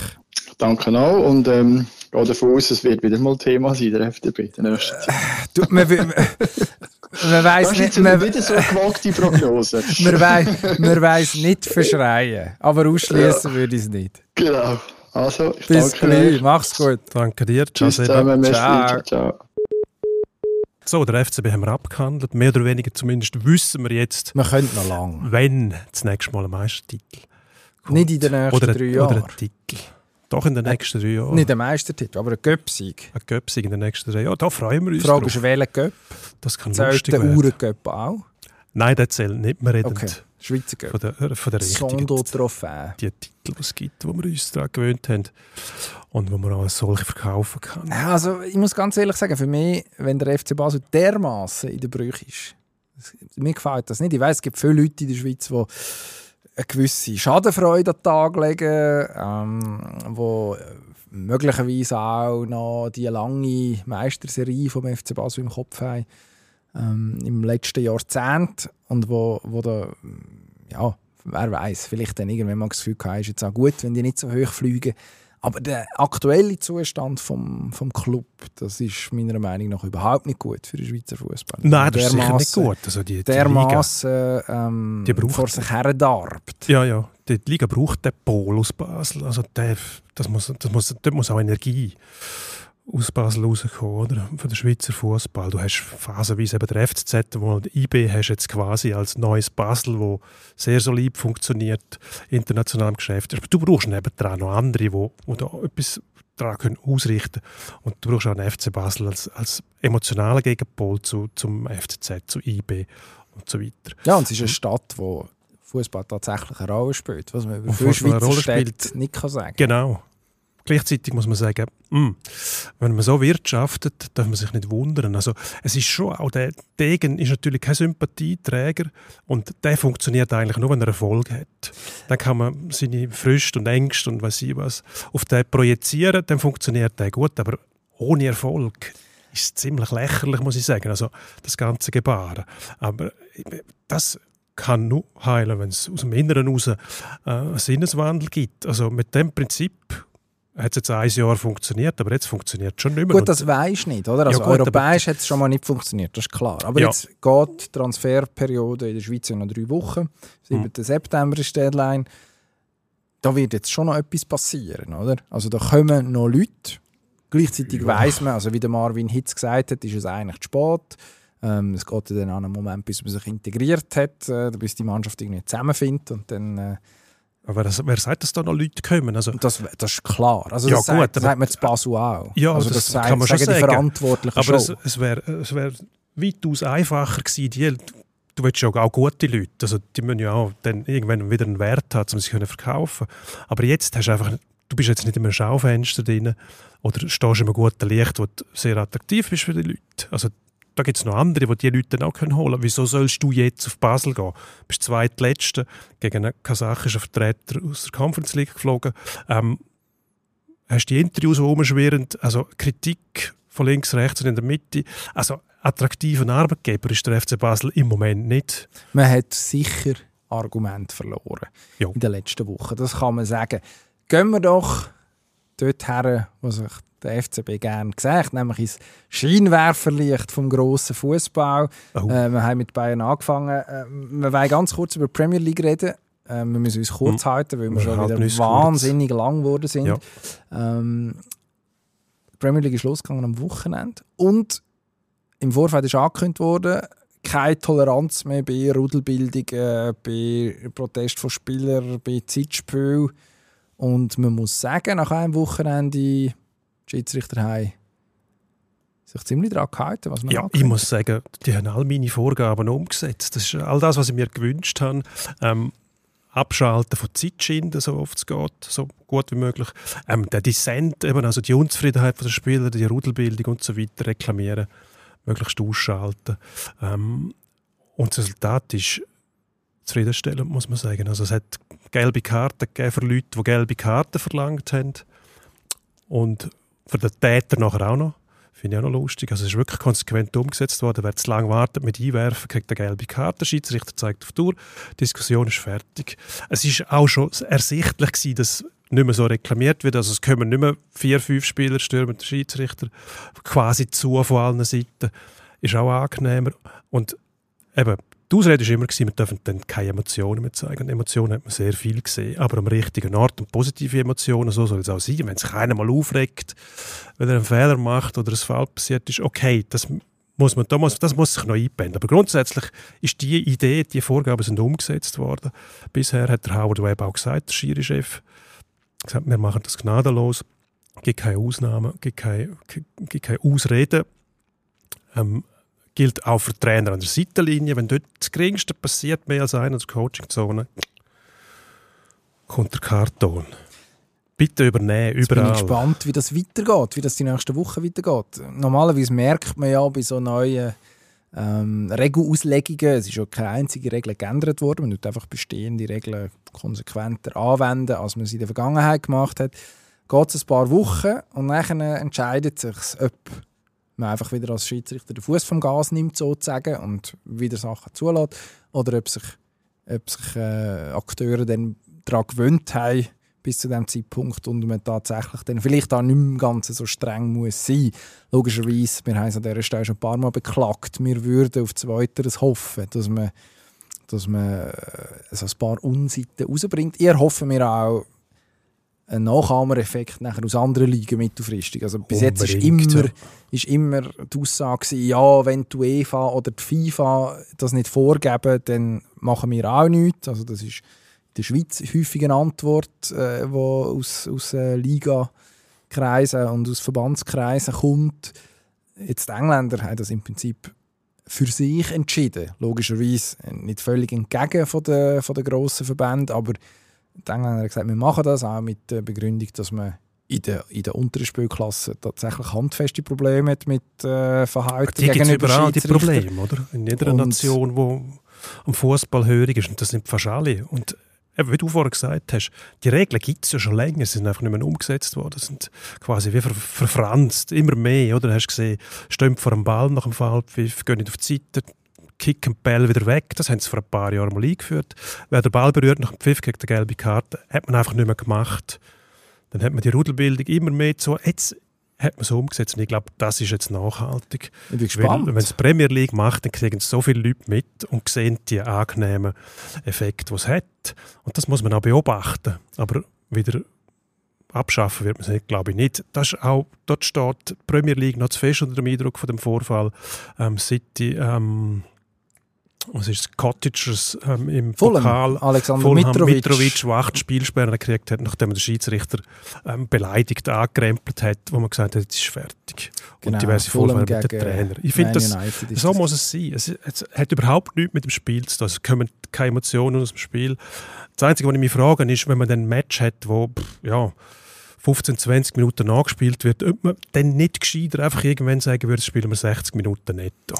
Danke auch und ähm, gehe davon aus, es wird wieder mal Thema sein, der FDP. Der nächste Zeit. Du, man, [laughs] man, weiss Das nicht, man, wieder so eine gewagte Prognose. [laughs] man, weiss, man weiss nicht verschreien, aber ausschließen würde ich es nicht. genau. Also, ich Bis danke gleich, euch. mach's gut. Danke dir. Ciao, Tschüss zusammen. Ciao. Ciao. So, der FCB haben wir abgehandelt. Mehr oder weniger zumindest wissen wir jetzt, Man könnte noch lang. wenn das nächste Mal ein Meistertitel kommt. Nicht in den nächsten oder, drei Oder Jahren. ein Titel. Doch in den nächsten drei Jahren. Nicht der Meistertitel, aber ein Göpsieg. Ein Göpsig in den nächsten drei Jahren. Da freuen wir Die uns Frage drauf. ist, welcher Göpp? Das kann Zählt lustig der werden. Uhrengöpp auch? Nein, der zählt nicht. Wir reden Okay, Schweizer Göpp. von der, von der richtigen Sondo-Trophäe. die Titel, die es gibt, wo wir uns daran gewöhnt haben und wo man auch als solche verkaufen kann. Also, ich muss ganz ehrlich sagen, für mich, wenn der FC Basel dermaßen in der Brüche ist, mir gefällt das nicht. Ich weiß, es gibt viele Leute in der Schweiz, die eine gewisse Schadenfreude an den Tag legen, ähm, wo möglicherweise auch noch die lange Meisterserie vom FC Basel im Kopf haben ähm, im letzten Jahrzehnt und wo, wo da, ja, wer weiß, vielleicht dann irgendwann mal das Gefühl gehabt, ist jetzt auch gut, wenn die nicht so hoch fliegen. Aber der aktuelle Zustand vom, vom Club, das ist meiner Meinung nach überhaupt nicht gut für den Schweizer Fußball. Nein, das ist sicher nicht Dermassen- gut. Also die, die Liga, Dermaßen ähm, Die braucht- vor sich her darbt. ja, ja, die Liga braucht den Pol aus Basel. Also der, das muss, das muss, dort muss auch Energie aus Basel rauskommen, oder? Für den Schweizer Fußball. Du hast phasenweise eben der FCZ, wo der IB hast jetzt quasi als neues Basel, wo sehr solid funktioniert, international im Geschäft. Aber du brauchst nebendran noch andere, die wo, wo da etwas daran können ausrichten Und du brauchst auch einen FC Basel als, als emotionalen Gegenpol zu, zum FCZ, zu IB und so weiter. Ja, und es ist eine Stadt, wo Fußball tatsächlich eine Rolle spielt, was man über viele Schweizer Städte nicht kann sagen Genau. Gleichzeitig muss man sagen, mh, wenn man so wirtschaftet, darf man sich nicht wundern. Also es ist schon auch der Degen ist natürlich kein Sympathieträger und der funktioniert eigentlich nur, wenn er Erfolg hat. Dann kann man seine Früchte und Ängste und weiß ich was auf den projizieren, dann funktioniert der gut, aber ohne Erfolg ist ziemlich lächerlich, muss ich sagen. Also das ganze Gebaren. Aber das kann nur heilen, wenn es aus dem Inneren heraus äh, einen Sinneswandel gibt. Also mit dem Prinzip hat es jetzt ein Jahr funktioniert, aber jetzt funktioniert es schon nicht mehr. Gut, das weisst nicht, oder? Also Ja, gut, europäisch hat es schon mal nicht funktioniert, das ist klar. Aber Ja. jetzt geht die Transferperiode in der Schweiz ja noch drei Wochen. 7. September ist die Deadline. Da wird jetzt schon noch etwas passieren, oder? Also da kommen noch Leute. Gleichzeitig weiss man, also wie der Marvin Hitz gesagt hat, ist es eigentlich zu spät. Ähm, es geht dann an einen Moment, bis man sich integriert hat, äh, bis die Mannschaft irgendwie zusammenfindet und dann... Äh, aber wer, wer sagt, dass da noch Leute kommen? Also, das, das ist klar. Also Ja, das gut, sagt, das aber- sagt man zu Basel auch. Ja, also das das, sagt, kann man schon sagen. Verantwortlichen aber schon. es, es wäre es wär weitaus einfacher gewesen, die, du willst ja auch gute Leute, also die müssen ja auch dann irgendwann wieder einen Wert haben, um sich können verkaufen Aber jetzt hast du einfach, du bist jetzt nicht in einem Schaufenster drin oder stehst in einem guten Licht, wo du sehr attraktiv bist für die Leute. Also da gibt es noch andere, die die Leute dann auch können holen können. Wieso sollst du jetzt auf Basel gehen? Du bist zweitletzter gegen einen kasachischen Vertreter aus der Conference League geflogen. Ähm, hast die Interviews, die rumschwirren, also Kritik von links, rechts und in der Mitte. Also attraktiven Arbeitgeber ist der FC Basel im Moment nicht. Man hat sicher Argumente verloren Ja. in den letzten Wochen. Das kann man sagen. Gehen wir doch dort her, wo sich der FCB gerne gesagt nämlich ins Scheinwerferlicht vom grossen Fußball. Oh. Äh, wir haben mit Bayern angefangen. Äh, wir wollen ganz kurz über die Premier League reden. Äh, wir müssen uns kurz halten, weil wir Wir schon wieder wahnsinnig lang geworden sind. Ja. Ähm, die Premier League ist losgegangen am Wochenende und im Vorfeld ist angekündigt worden, keine Toleranz mehr bei Rudelbildung, äh, bei Protest von Spielern, bei Zeitspiel. Und man muss sagen, nach einem Wochenende, die Schiedsrichter haben sich ziemlich daran gehalten, was man Ja, ich angekündigt muss sagen, die haben all meine Vorgaben umgesetzt. Das ist all das, was ich mir gewünscht habe. Ähm, Abschalten von Zeitschinden, so oft es geht, so gut wie möglich. Ähm, der Dissent, eben, also die Unzufriedenheit der Spieler, die Rudelbildung und so weiter reklamieren, möglichst ausschalten. Ähm, und das Resultat ist zufriedenstellend, muss man sagen. Also es hat gelbe Karten gegeben für Leute, die gelbe Karten verlangt haben. Und für den Täter nachher auch noch. Finde ich auch noch lustig. Also es ist wirklich konsequent umgesetzt worden. Wer zu lange wartet mit Einwerfen, kriegt eine gelbe Karte. Der Schiedsrichter zeigt auf die Uhr. Die Diskussion ist fertig. Es ist auch schon ersichtlich gewesen, dass nicht mehr so reklamiert wird. Also es kommen nicht mehr vier, fünf Spieler stürmen den Schiedsrichter quasi zu von allen Seiten. Ist auch angenehmer. Und eben, die Ausrede war immer, wir dürfen dann keine Emotionen mehr zeigen. Emotionen hat man sehr viel gesehen, aber am richtigen Ort und positive Emotionen, so soll es auch sein. Wenn sich einer mal aufregt, wenn er einen Fehler macht oder ein Fall passiert ist, okay, das muss man, da muss, das muss sich noch einbinden. Aber grundsätzlich ist die Idee, die Vorgaben sind umgesetzt worden. Bisher hat der Howard Webb auch gesagt, der Schiri-Chef, gesagt, wir machen das gnadenlos, gibt keine Ausnahmen, gibt keine, gibt keine Ausreden. Ähm, gilt auch für Trainer an der Seitenlinie. Wenn dort das Geringste passiert, mehr als einer in der Coachingzone, kommt der Karton. Bitte übernehmen, Jetzt bin ich überall. gespannt, wie das weitergeht, wie das die nächsten Wochen weitergeht. Normalerweise merkt man ja bei so neuen ähm, Regelauslegungen, es ist ja keine einzige Regel geändert worden, man tut einfach bestehende Regeln konsequenter anwenden, als man es in der Vergangenheit gemacht hat. Geht es ein paar Wochen und dann entscheidet sich, ob man einfach wieder als Schiedsrichter den Fuß vom Gas nimmt sozusagen und wieder Sachen zulässt oder ob sich, ob sich äh, Akteure dann daran gewöhnt haben, bis zu dem Zeitpunkt und man tatsächlich dann vielleicht auch nicht mehr im Ganzen so streng muss sein. Logischerweise, wir haben es an dieser Stelle schon ein paar Mal beklagt, wir würden auf Zweiteres hoffen, dass man, dass man äh, so ein paar Unseiten rausbringt. Ihr hoffen wir auch einen Nachahmereffekt nachher aus anderen Ligen mittelfristig. Also bis jetzt ist Unbedingt, immer. Ist immer die Aussage ja, wenn die UEFA oder die FIFA das nicht vorgeben, dann machen wir auch nichts. Also das ist in der Schweiz häufig eine Antwort, äh, die aus, aus äh, Liga-Kreisen und aus Verbandskreisen kommt. Jetzt die Engländer haben das im Prinzip für sich entschieden. Logischerweise nicht völlig entgegen von den, von den grossen Verbänden, aber die Engländer haben gesagt, wir machen das auch mit der Begründung, dass man in der, in der unteren Spielklasse tatsächlich handfeste Probleme hat mit äh, Verhalten Die gegenüber überall, die. Probleme, oder? In jeder Und- Nation, wo am Fußball hörig ist, und das sind fast alle. Und eben, wie du vorher gesagt hast, die Regeln gibt es ja schon länger, sie sind einfach nicht mehr umgesetzt worden, sie sind quasi wie ver verfranst, immer mehr, oder? Du hast gesehen, stehen vor dem Ball nach dem Fallpfiff, gehen nicht auf die Seite, kicken den Ball wieder weg, das haben sie vor ein paar Jahren mal eingeführt. Wer den Ball berührt nach dem Pfiff, kriegt eine gelbe Karte, hat man einfach nicht mehr gemacht. Dann hat man die Rudelbildung immer mehr so, jetzt hat man es umgesetzt und ich glaube, das ist jetzt nachhaltig. Ich bin gespannt. wenn es Premier League macht, dann kriegen so viele Leute mit und sehen die angenehmen Effekte, die es hat. Und das muss man auch beobachten. Aber wieder abschaffen wird man es nicht, glaube ich nicht. Das ist auch, dort steht die Premier League noch zu fest unter dem Eindruck von dem Vorfall. Ähm, City, ähm, was ist es, Cottagers ähm, im Fulham, Pokal. Alexander Fulham Mitrovic. Mitrovic, der acht Spielsperren gekriegt hat, nachdem er den Schiedsrichter ähm, beleidigt angerempelt hat, wo man gesagt hat, jetzt ist fertig. Genau, und diverse Vorfälle mit dem Trainer. Ich finde, das, so muss es sein. Es, es hat überhaupt nichts mit dem Spiel zu tun. Es kommen keine Emotionen aus dem Spiel. Das Einzige, was ich mich frage, ist, wenn man dann ein Match hat, wo pff, ja, 15, 20 Minuten nachgespielt wird, ob man dann nicht gescheiter einfach irgendwann sagen würde, spielen wir 60 Minuten netto.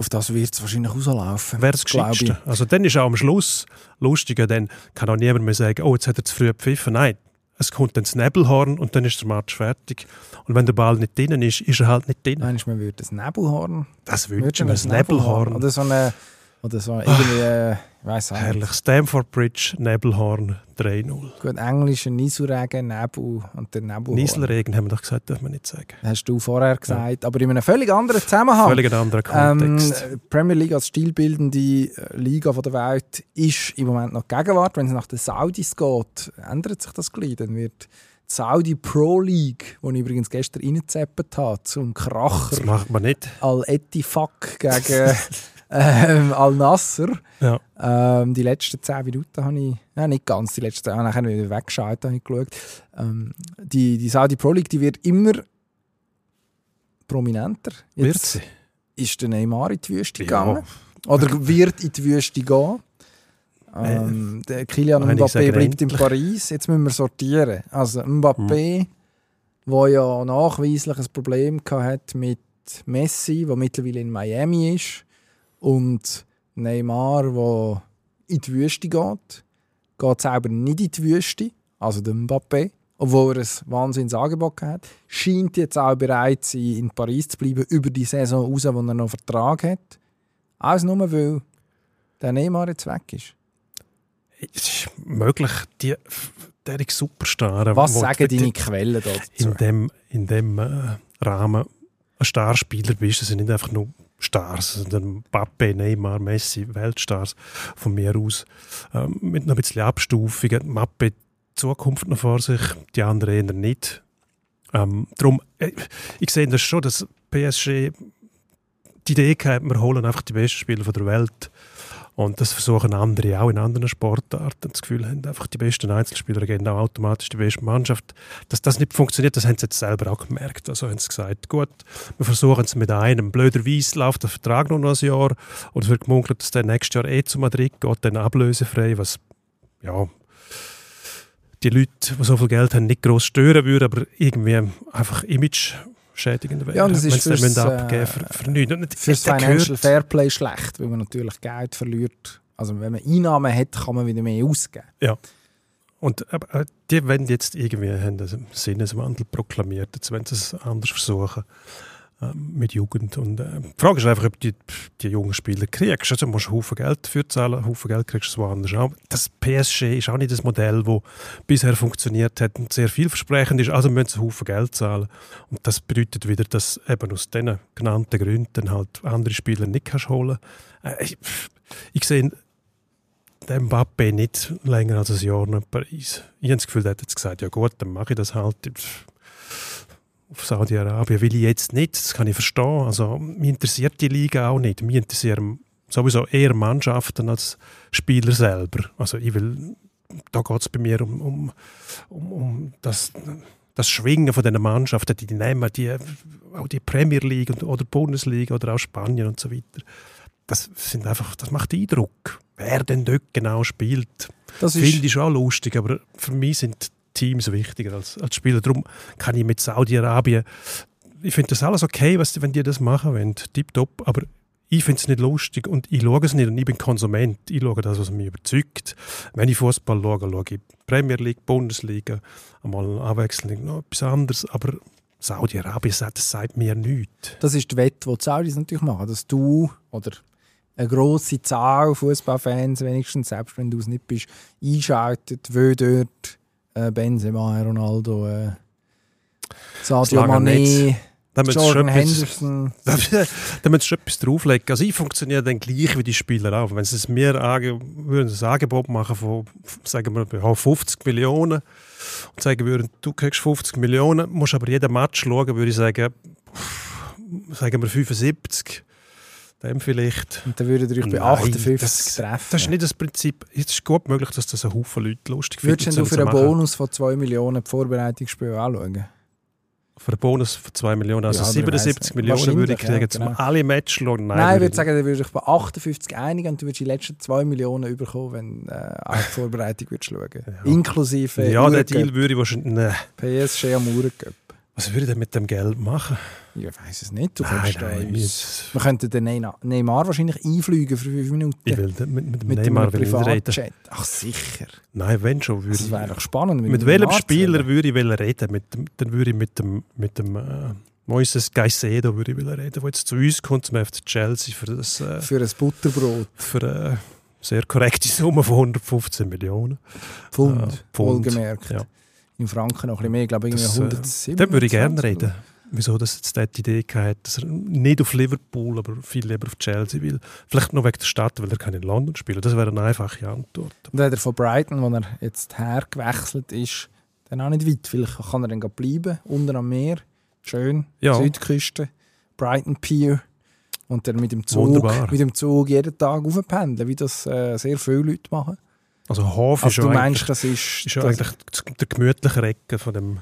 Auf das wird es wahrscheinlich rauslaufen. Wäre das. Geschickte. Also dann ist auch am Schluss lustiger, dann kann auch niemand mehr sagen, oh, jetzt hat er zu früh gepfiffen. Nein, es kommt dann das Nebelhorn und dann ist der Match fertig. Und wenn der Ball nicht drinnen ist, ist er halt nicht drin. Meinst du, man würde ein Nebelhorn? Das du ich mir, ein Nebelhorn. Oder so eine, oder so irgendwie, äh, ich auch nicht. Herrlich. Stamford Bridge, Nebelhorn 3-0. Gut, Englisch, Nieselregen, Nebel und der Nebelhorn. Nieselregen haben wir doch gesagt, darf man nicht sagen. Hast du vorher gesagt, aber in einem völlig anderen Zusammenhang. Völlig ein Ähm, Kontext. die Premier League als stilbildende äh, Liga von der Welt ist im Moment noch Gegenwart. Wenn es nach den Saudis geht, ändert sich das gleich. Dann wird die Saudi Pro League, die ich übrigens gestern reingezappt habe, zum Kracher das macht man nicht. Al-Etifak gegen [laughs] ähm, Al-Nasser. Ja. Ähm, die letzten 10 Minuten habe ich, ja, nicht ganz, die letzten 10, habe ich nachher wieder weggeschaut, habe ich geschaut. Ähm, die, die Saudi Pro League, die wird immer prominenter. Wird Jetzt sie? ist der Neymar in die Wüste Ja. gegangen. Oder wird in die Wüste gehen. Ähm, der ich Mbappé sage, bleibt in. Paris. Jetzt müssen wir sortieren. Also Mbappé, der ja nachweislich ein Problem hat mit Messi, der mittlerweile in Miami ist, und Neymar, der in die Wüste geht, geht selber nicht in die Wüste, also der Mbappé, obwohl er ein Wahnsinnsangebot hat, scheint jetzt auch bereit in Paris zu bleiben über die Saison raus, wo er noch Vertrag hat. Alles nur, weil der Neymar jetzt weg ist. Es ist möglich, die derige Superstar, Was sagen deine Quellen dazu? in dem, in dem äh, Rahmen ein Starspieler bist. Es sind nicht einfach nur Stars, dann Mbappé, Neymar, Messi, Weltstars von mir aus. Ähm, mit noch ein bisschen Abstufungen. Mappe Zukunft noch vor sich, die anderen eher nicht. Ähm, darum, äh, ich sehe das schon, dass PSG die Idee hat, wir holen einfach die besten Spieler der Welt. Und das versuchen andere auch in anderen Sportarten. Das Gefühl haben, einfach die besten Einzelspieler gehen auch automatisch die beste Mannschaft. Dass das nicht funktioniert, das haben sie jetzt selber auch gemerkt. Also haben sie gesagt, gut, wir versuchen es mit einem. Blöderweise läuft der Vertrag noch ein Jahr und es wird gemunkelt, dass der nächstes Jahr eh zu Madrid geht, dann ablösefrei, was ja die Leute, die so viel Geld haben, nicht gross stören würde, aber irgendwie einfach Image schädigend wäre. Ja, und es ist fürs, den abgeben äh, für, für nichts. Und Fürs Financial Fairplay schlecht, weil man natürlich Geld verliert. Also wenn man Einnahmen hat, kann man wieder mehr ausgeben. Und aber, äh, die wollen jetzt irgendwie haben einen Sinneswandel proklamiert. Jetzt wollen sie es anders versuchen mit Jugend. Und, äh, die Frage ist einfach, ob die, die jungen Spieler kriegst. Also, du musst einen Haufen Geld dafür zahlen, Haufen Geld kriegst du woanders auch. Das PSG ist auch nicht das Modell, das bisher funktioniert hat und sehr vielversprechend ist. Also müssen sie Haufen Geld zahlen. Und das bedeutet wieder, dass eben aus diesen genannten Gründen halt andere Spieler nicht kannst holen äh, ich, ich sehe den Mbappé nicht länger als ein Jahr nach Paris. Ich habe das Gefühl, er hat jetzt gesagt, ja gut, dann mache ich das halt auf Saudi-Arabien. Will ich jetzt nicht, das kann ich verstehen. Also, mich interessiert die Liga auch nicht. Mich interessieren sowieso eher Mannschaften als Spieler selber. Also ich will, da geht es bei mir um, um, um, um das, das Schwingen von diesen Mannschaften, die, die nehmen, die, auch die Premier League und, oder Bundesliga oder auch Spanien und so weiter. Das, sind einfach, das macht Eindruck, wer denn dort genau spielt. Das Finde ich schon lustig, aber für mich sind Teams wichtiger als, als Spieler. Darum kann ich mit Saudi-Arabien, ich finde das alles okay, was, wenn die das machen wollen, tipptopp, aber ich finde es nicht lustig und ich schaue es nicht und ich bin Konsument. Ich schaue das, was mich überzeugt. Wenn ich Fußball schaue, schaue ich Premier League, Bundesliga, einmal abwechselnd noch etwas anderes, aber Saudi-Arabien, sagt- das sagt mir nichts. Das ist die Wette, die die Saudis natürlich machen, dass du oder eine grosse Zahl Fußballfans, wenigstens selbst wenn du es nicht bist, einschaltet, weil dort äh, Benzema, Ronaldo, äh, Sadio Mané, Jordan Henderson. da müssen schon etwas drauflegen. Also ich funktioniere dann gleich wie die Spieler auch. Wenn sie es mir würden ein Angebot machen von, sagen wir, ja, 50 Millionen und sagen würden, du kriegst 50 Millionen, musst aber jeden Match schauen, würde ich sagen, sagen wir 75, dem vielleicht. Und dann würdet ihr euch bei Nein, 58 das- treffen. Das ist nicht das Prinzip. Es ist gut möglich, dass das ein Haufen Leute lustig Würdest finden. du für einen. Bonus von 2 Millionen die Vorbereitungsspiele anschauen? Für einen Bonus von 2 Millionen, also Ja, aber ich weiss 77 nicht. Millionen würde ich kriegen, ja, um genau. alle Matches schauen. Nein, Nein, ich würde sagen, dann würdest du dich bei 58 einigen und du würdest die letzten 2 Millionen bekommen, wenn du äh, auch die Vorbereitung würdest schauen Inklusive Ja, den Deal würde ich wahrscheinlich. Nein. PSG am Uhrencup. Was würde ich denn mit dem Geld machen? Ich weiß es nicht. Du Nein, nein, uns... Wir könnten den Neymar wahrscheinlich einfliegen für 5 Minuten. Ich will mit, mit dem mit Neymar reden. Ach sicher. Nein, wenn schon, würde Das ich. wäre doch spannend. Mit dem welchem Spieler würde ich reden? Mit dem, dann würde ich mit dem, mit dem äh, Moises Caicedo würde ich reden, der jetzt zu uns kommt, zum FC Chelsea, für, das, äh, Für ein Butterbrot. für eine sehr korrekte Summe von 115 Millionen. Pfund, Ja, Pfund, wohlgemerkt. ja. In Franken noch ein bisschen mehr, ich glaube irgendwie Das, äh, 107. Dann würde ich gerne reden. Wieso das jetzt die Idee hatte, dass er nicht auf Liverpool, aber viel lieber auf Chelsea will. Vielleicht noch wegen der Stadt, weil er kann in London spielen. Das wäre eine einfache Antwort. Und dann hat er von Brighton, wo er jetzt hergewechselt ist, dann auch nicht weit. Vielleicht kann er dann bleiben, unten am Meer. Schön, Ja. Südküste, Brighton Pier. Und dann mit dem Zug, Wunderbar. mit dem Zug jeden Tag aufpendeln, wie das äh, sehr viele Leute machen. Also Hof ist Also ja du eigentlich meinst, das ist... ist das, eigentlich der gemütliche Ecke von dem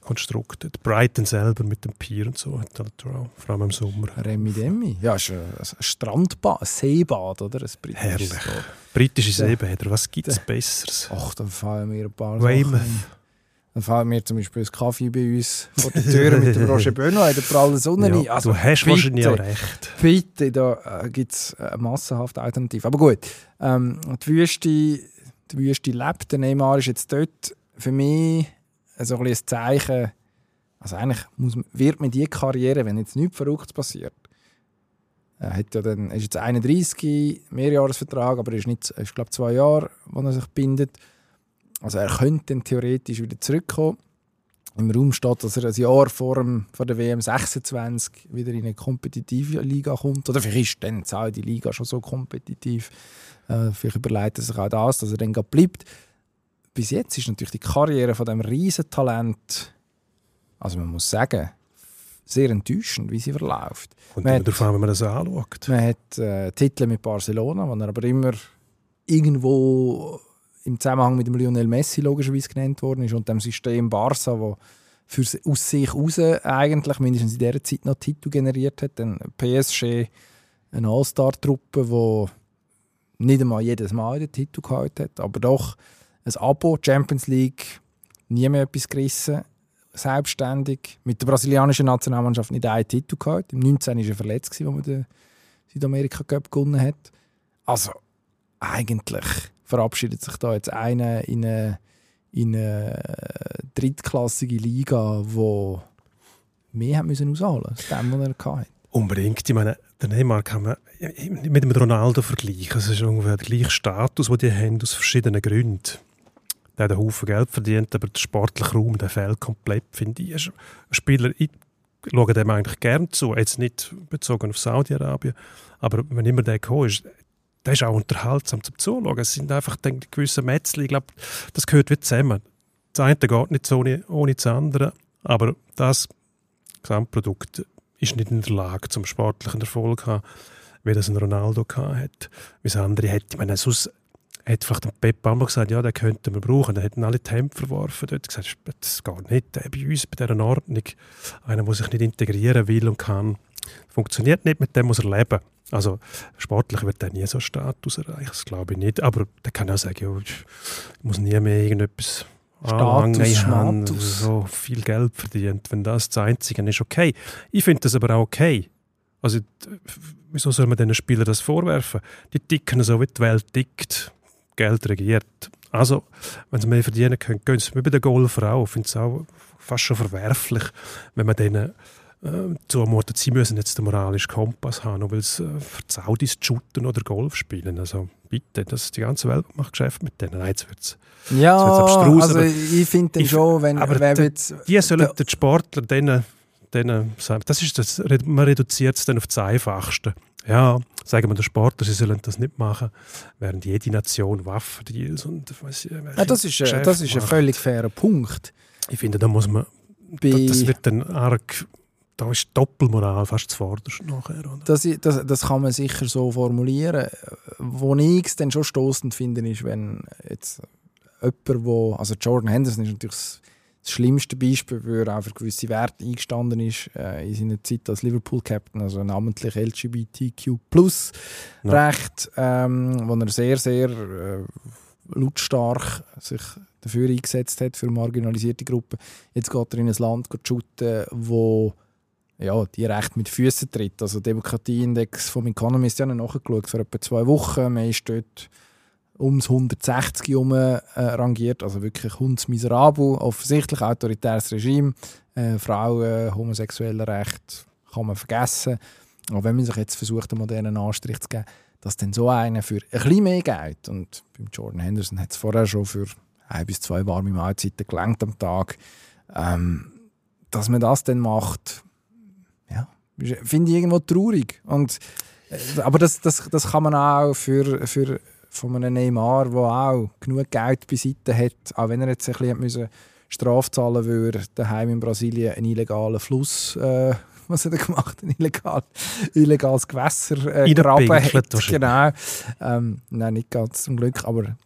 Konstrukt. Brighton selber mit dem Pier und so, hat halt auch, vor allem im Sommer. Remi Demi. Ja, ist ein, Strandbad, ein Seebad, oder? Ein britisches Herrlich. so. Britische. Seebäder, was gibt es. Besseres? Ach, dann fallen mir ein paar Weymouth. Dann fallen mir zum Beispiel ein Kaffee bei uns vor der Tür mit dem [laughs] Roger Benoit in der prallen Sonne. Ja, Also, du hast bitte. wahrscheinlich auch recht. Bitte, da äh, gibt es eine massenhafte Alternative. Aber gut, ähm, die, Wüste, die Wüste lebt. Der Neymar ist jetzt dort für mich so ein, ein Zeichen. Also eigentlich muss, wird mir die Karriere, wenn jetzt nichts Verrücktes passiert, er hat ja dann, ist jetzt 31, Mehrjahresvertrag, aber er ist, nicht, ist glaube zwei Jahre, wo er sich bindet. Also er könnte dann theoretisch wieder zurückkommen. Im Raum steht, dass er ein Jahr vor, dem, vor der WM 26 wieder in eine kompetitive Liga kommt. Oder vielleicht ist dann die Saudi-Liga schon so kompetitiv. Äh, vielleicht überlegt er sich auch das, dass er dann bleibt. Bis jetzt ist natürlich die Karriere von dem Riesentalent, also man muss sagen, sehr enttäuschend, wie sie verläuft. Und Man immer darauf an, wenn man das anschaut. Man hat äh, Titel mit Barcelona, wo er aber immer irgendwo im Zusammenhang mit dem Lionel Messi logischerweise genannt worden ist und dem System Barca, wo für, aus sich heraus eigentlich mindestens in dieser Zeit noch Titel generiert hat. Dann PSG, eine All-Star-Truppe, die nicht einmal jedes Mal den Titel gehabt hat, aber doch ein Abo, Champions League, nie mehr etwas gerissen, selbstständig, mit der brasilianischen Nationalmannschaft nicht einen Titel gehabt. Im 19. war er verletzt, als man den Südamerika Cup gewonnen hat. Also eigentlich verabschiedet sich da jetzt einer in eine, in eine drittklassige Liga, wo mehr haben müssen aus dem, was er hatte. Unbedingt. Ich meine, den Neymar kann man mit dem Ronaldo vergleichen. Es ist ungefähr der gleiche Status, den die haben, aus verschiedenen Gründen. Der hat einen Haufen Geld verdient, aber der sportliche Raum der fehlt komplett, finde ich. Ein Spieler, ich schaue dem eigentlich gern zu, jetzt nicht bezogen auf Saudi-Arabien, aber wenn immer der gekommen ist, der ist auch unterhaltsam zum Zuschauen. Es sind einfach gewisse Mätzchen, ich glaube, das gehört wie zusammen. Das eine geht nicht so ohne, ohne das andere, aber das Gesamtprodukt ist nicht in der Lage, zum sportlichen Erfolg zu haben, wie das ein Ronaldo hat. Wie das andere hätte. Ich meine, sonst hat vielleicht Pep einmal gesagt, ja, den könnten wir brauchen. Dann hätten alle die Hemd verworfen. Dort gesagt, das geht nicht. Der bei uns, bei dieser Ordnung, einer, der sich nicht integrieren will und kann, funktioniert nicht, mit dem muss er leben. Also sportlich wird er nie so einen Status erreichen, das glaube ich nicht. Aber der kann auch sagen, ja, ich muss nie mehr irgendetwas anlangen. Ich habe Status. so viel Geld verdient. Wenn das das Einzige ist, okay. Ich finde das aber auch okay. Also, wieso soll man diesen Spielern das vorwerfen? Die ticken so, wie die Welt tickt. Geld regiert. Also, wenn sie mehr verdienen können, gehen sie wie bei der Golfer Ich finde es auch fast schon verwerflich, wenn man denen äh, zumutet, sie müssen jetzt den moralischen Kompass haben, nur weil sie äh, die Saudis shooten oder Golf spielen. Also bitte, das, die ganze Welt macht Geschäft mit denen. Nein, jetzt wird's. Ja, Jetzt wird's abstrus, also aber ich finde schon, wenn, aber der- jetzt... Die sollen den Sportler denen denen, das ist das, man reduziert es dann auf das Einfachste. Ja, sagen wir den Sportler, sie sollen das nicht machen, während jede Nation Waffendeals und ich, ja, das ist, äh, das ist ein völlig fairer Punkt. Ich finde, da muss man, Bei- das wird dann arg, da ist Doppelmoral fast zuvorderst nachher. Oder? Das, das, das kann man sicher so formulieren. Wo ich es dann schon stoßend finde, ist, wenn jetzt jemand, wo, also Jordan Henderson ist natürlich das, schlimmste Beispiel, weil er auch für gewisse Werte eingestanden ist äh, in seiner Zeit als Liverpool-Captain, also namentlich LGBTQ plus Ja. Ähm, wo er sehr, sehr äh, lautstark sich dafür eingesetzt hat, für marginalisierte Gruppen. Jetzt geht er in ein Land shooten, wo ja, die Rechte mit Füßen tritt. Also der Demokratieindex vom Economist, ja nachgeschaut vor etwa zwei Wochen. Man ist dort ums 160 herum äh, rangiert, also wirklich hundsmiserabel, offensichtlich autoritäres Regime, äh, Frauen, homosexuelle Rechte kann man vergessen. Aber wenn man sich jetzt versucht, einen modernen Anstrich zu geben, dass dann so einer für ein bisschen mehr geht, und beim Jordan Henderson hat es vorher schon für ein bis zwei warme Mahlzeiten gelangt am Tag, ähm, dass man das dann macht, finde ich irgendwo traurig. Und, äh, aber das, das, das kann man auch für, für von einem Neymar, der auch genug Geld beiseite hat, auch wenn er jetzt ein bisschen hat müssen Strafe zahlen würde, daheim in Brasilien einen illegalen Fluss, äh, [laughs] was hat er gemacht, ein illegal, illegales Gewässer äh, graben Reingepinkelt hat. Genau. Ähm, nein, nicht ganz zum Glück, aber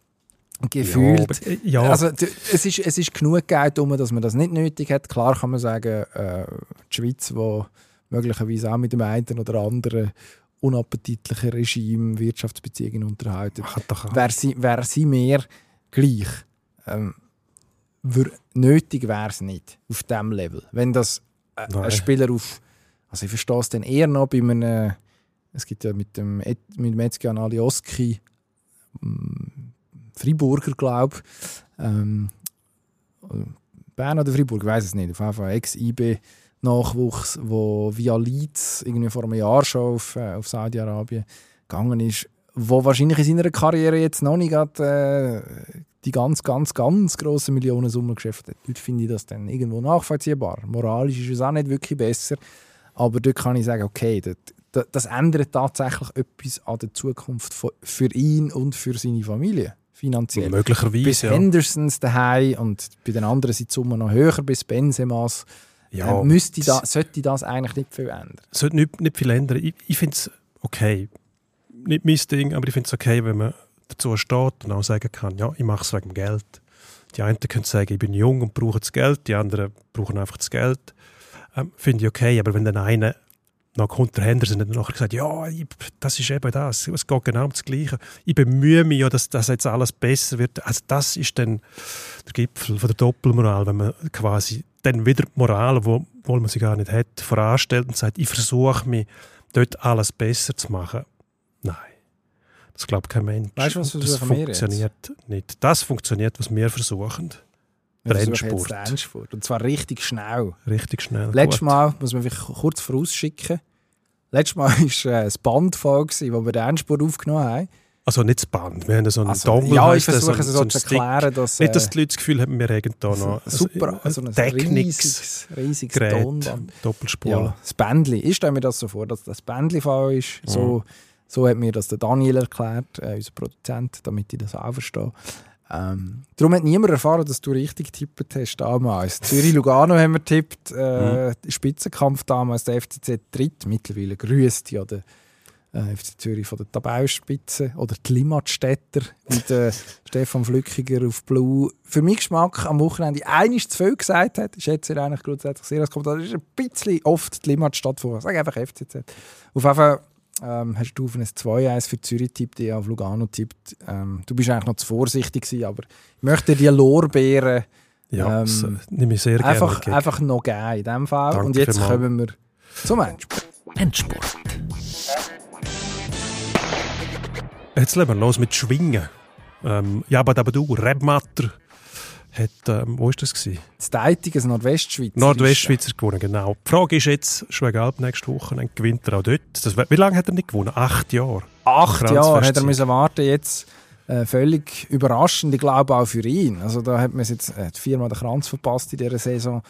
gefühlt. Ja, ja. Also, es, ist, es ist genug Geld um, dass man das nicht nötig hat. Klar kann man sagen, äh, die Schweiz, wo möglicherweise auch mit dem einen oder anderen unappetitlichen Regime Wirtschaftsbeziehungen unterhalten, wäre sie, wär sie mehr gleich. Ähm, nötig wäre es nicht auf diesem Level. Wenn das äh, ein. Spieler auf. Also ich verstehe es dann eher noch bei einem. Es gibt ja mit dem, Et- mit dem Ezgian Alioski ähm, Friburger, glaube ich. Ähm, Bern oder Fribourg, ich weiß es nicht. Auf jeden Fall Ex-IB-Nachwuchs, wo via Leeds irgendwie vor einem Jahr schon auf, äh, auf Saudi-Arabien gegangen ist, wo wahrscheinlich in seiner Karriere jetzt noch nicht gerade, äh, die ganz, ganz, ganz grossen Millionensummen geschafft hat. Dort finde ich das dann irgendwo nachvollziehbar. Moralisch ist es auch nicht wirklich besser, aber dort kann ich sagen, okay, das, das, ändert tatsächlich etwas an der Zukunft für ihn und für seine Familie, finanziell. Bis Möglicherweise, ja. Hendersons daheim und bei den anderen sind die Summen noch höher, bis Benzemas. Ja äh, müsste da, sollte das eigentlich nicht viel ändern. Sollte nicht, nicht viel ändern. Ich, ich finde es okay. Nicht mein Ding, aber ich finde es okay, wenn man dazu steht und auch sagen kann, ja, ich mache es wegen dem Geld. Die einen können sagen, ich bin jung und brauche das Geld, die anderen brauchen einfach das Geld. Ähm, finde ich okay, aber wenn dann einer nach kommt der Henderson und dann nachher gesagt, ja, ich, das ist eben das, es geht genau um das Gleiche. Ich bemühe mich ja, dass das jetzt alles besser wird. Also das ist dann der Gipfel von der Doppelmoral, wenn man quasi dann wieder die Moral, wo, obwohl man sie gar nicht hat, voranstellt und sagt, ich versuche mich dort alles besser zu machen. Nein. Das glaubt kein Mensch. Weißt du, was das funktioniert nicht. Das funktioniert, was wir versuchen. Jetzt den Endspurt. Und zwar richtig schnell. Richtig schnell. Letztes. Mal, muss man vielleicht kurz vorausschicken, letztes Mal [laughs] war äh, das Band voll, wo wir den Endspurt aufgenommen haben. Also nicht das Band, wir haben so einen Also, Dongle. ja, ich versuche es ein- so ein zu erklären, dass... Nicht, dass äh, die Leute das Gefühl haben, wir haben da noch so super, also ein riesiges, riesiges Gerät, Tonband. Doppelspur. Ja, das Bändli. Ich stelle mir das so vor, dass das Bändli voll ist. So, so hat mir das der Daniel erklärt, äh, unser Produzent, damit ich das auch verstehe. Ähm, darum hat niemand erfahren, dass du richtig getippt hast damals. Zürich-Lugano haben wir getippt, äh, Spitzenkampf damals, der FCZ dritt, mittlerweile grüßt ja der äh, FC Zürich von der Tabellenspitze oder die Limmatstädter mit äh, [laughs] Stefan Flückiger auf Blue. Für meinen Geschmack am Wochenende einiges zu viel gesagt hat. Schätze er eigentlich grundsätzlich sehr als Kommentar. Das ist ein bisschen oft die Limmatstadt vor. Sag einfach FCZ. Auf jeden Fall ähm, hast du auf ein 2-1 für Zürich tippt, ich auf Lugano tippt. Ähm, du bist eigentlich noch zu vorsichtig gewesen, aber ich möchte dir die Lorbeeren Ja, Ähm, das äh, nehme ich sehr gerne einfach, entgegen. einfach noch geben in dem Fall. Danke Und jetzt kommen wir zum Endspurt. Endspurt. Jetzt legen wir los mit Schwingen. Ähm, ja, aber aber du, Rebmatter hat, ähm, wo war das? Gewesen? Das Deitiges Nordwestschweiz. Nordwestschweizer gewonnen, genau. Die Frage ist jetzt, Schwegalp nächste Woche, dann gewinnt er auch dort. Das, wie lange hat er nicht gewonnen? Acht Jahre. Acht Jahre hat er müssen warten. Jetzt äh, völlig überraschend, ich glaube auch für ihn. Also da hat man jetzt äh, viermal den Kranz verpasst in dieser Saison.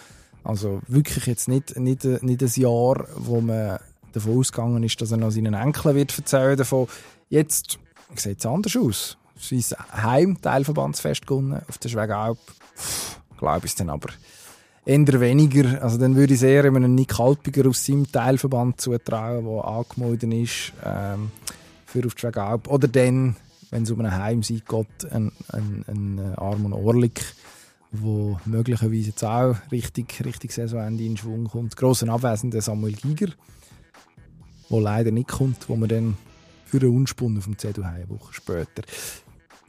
Also wirklich jetzt nicht, nicht, nicht ein Jahr, wo man davon ausgegangen ist, dass er noch seinen Enkeln wird erzählen davon. Jetzt sieht es anders aus. Sein Heim-Teilverbandsfest gewonnen auf der Schwegalp. Glaube ich es dann aber eher weniger. Also dann würde ich eher einem Nick Halpiger aus seinem Teilverband zutrauen, der angemeldet ist ähm, für auf die Schwegalp. Oder dann, wenn es um einen Heimsieg geht, ein, ein, ein Armon Orlik, wo möglicherweise jetzt auch richtig, richtig Saisonende in Schwung kommt. Grossen Abwesender Samuel Giger, wo leider nicht kommt, wo man dann für einen Unspund auf dem CDU eine Woche später.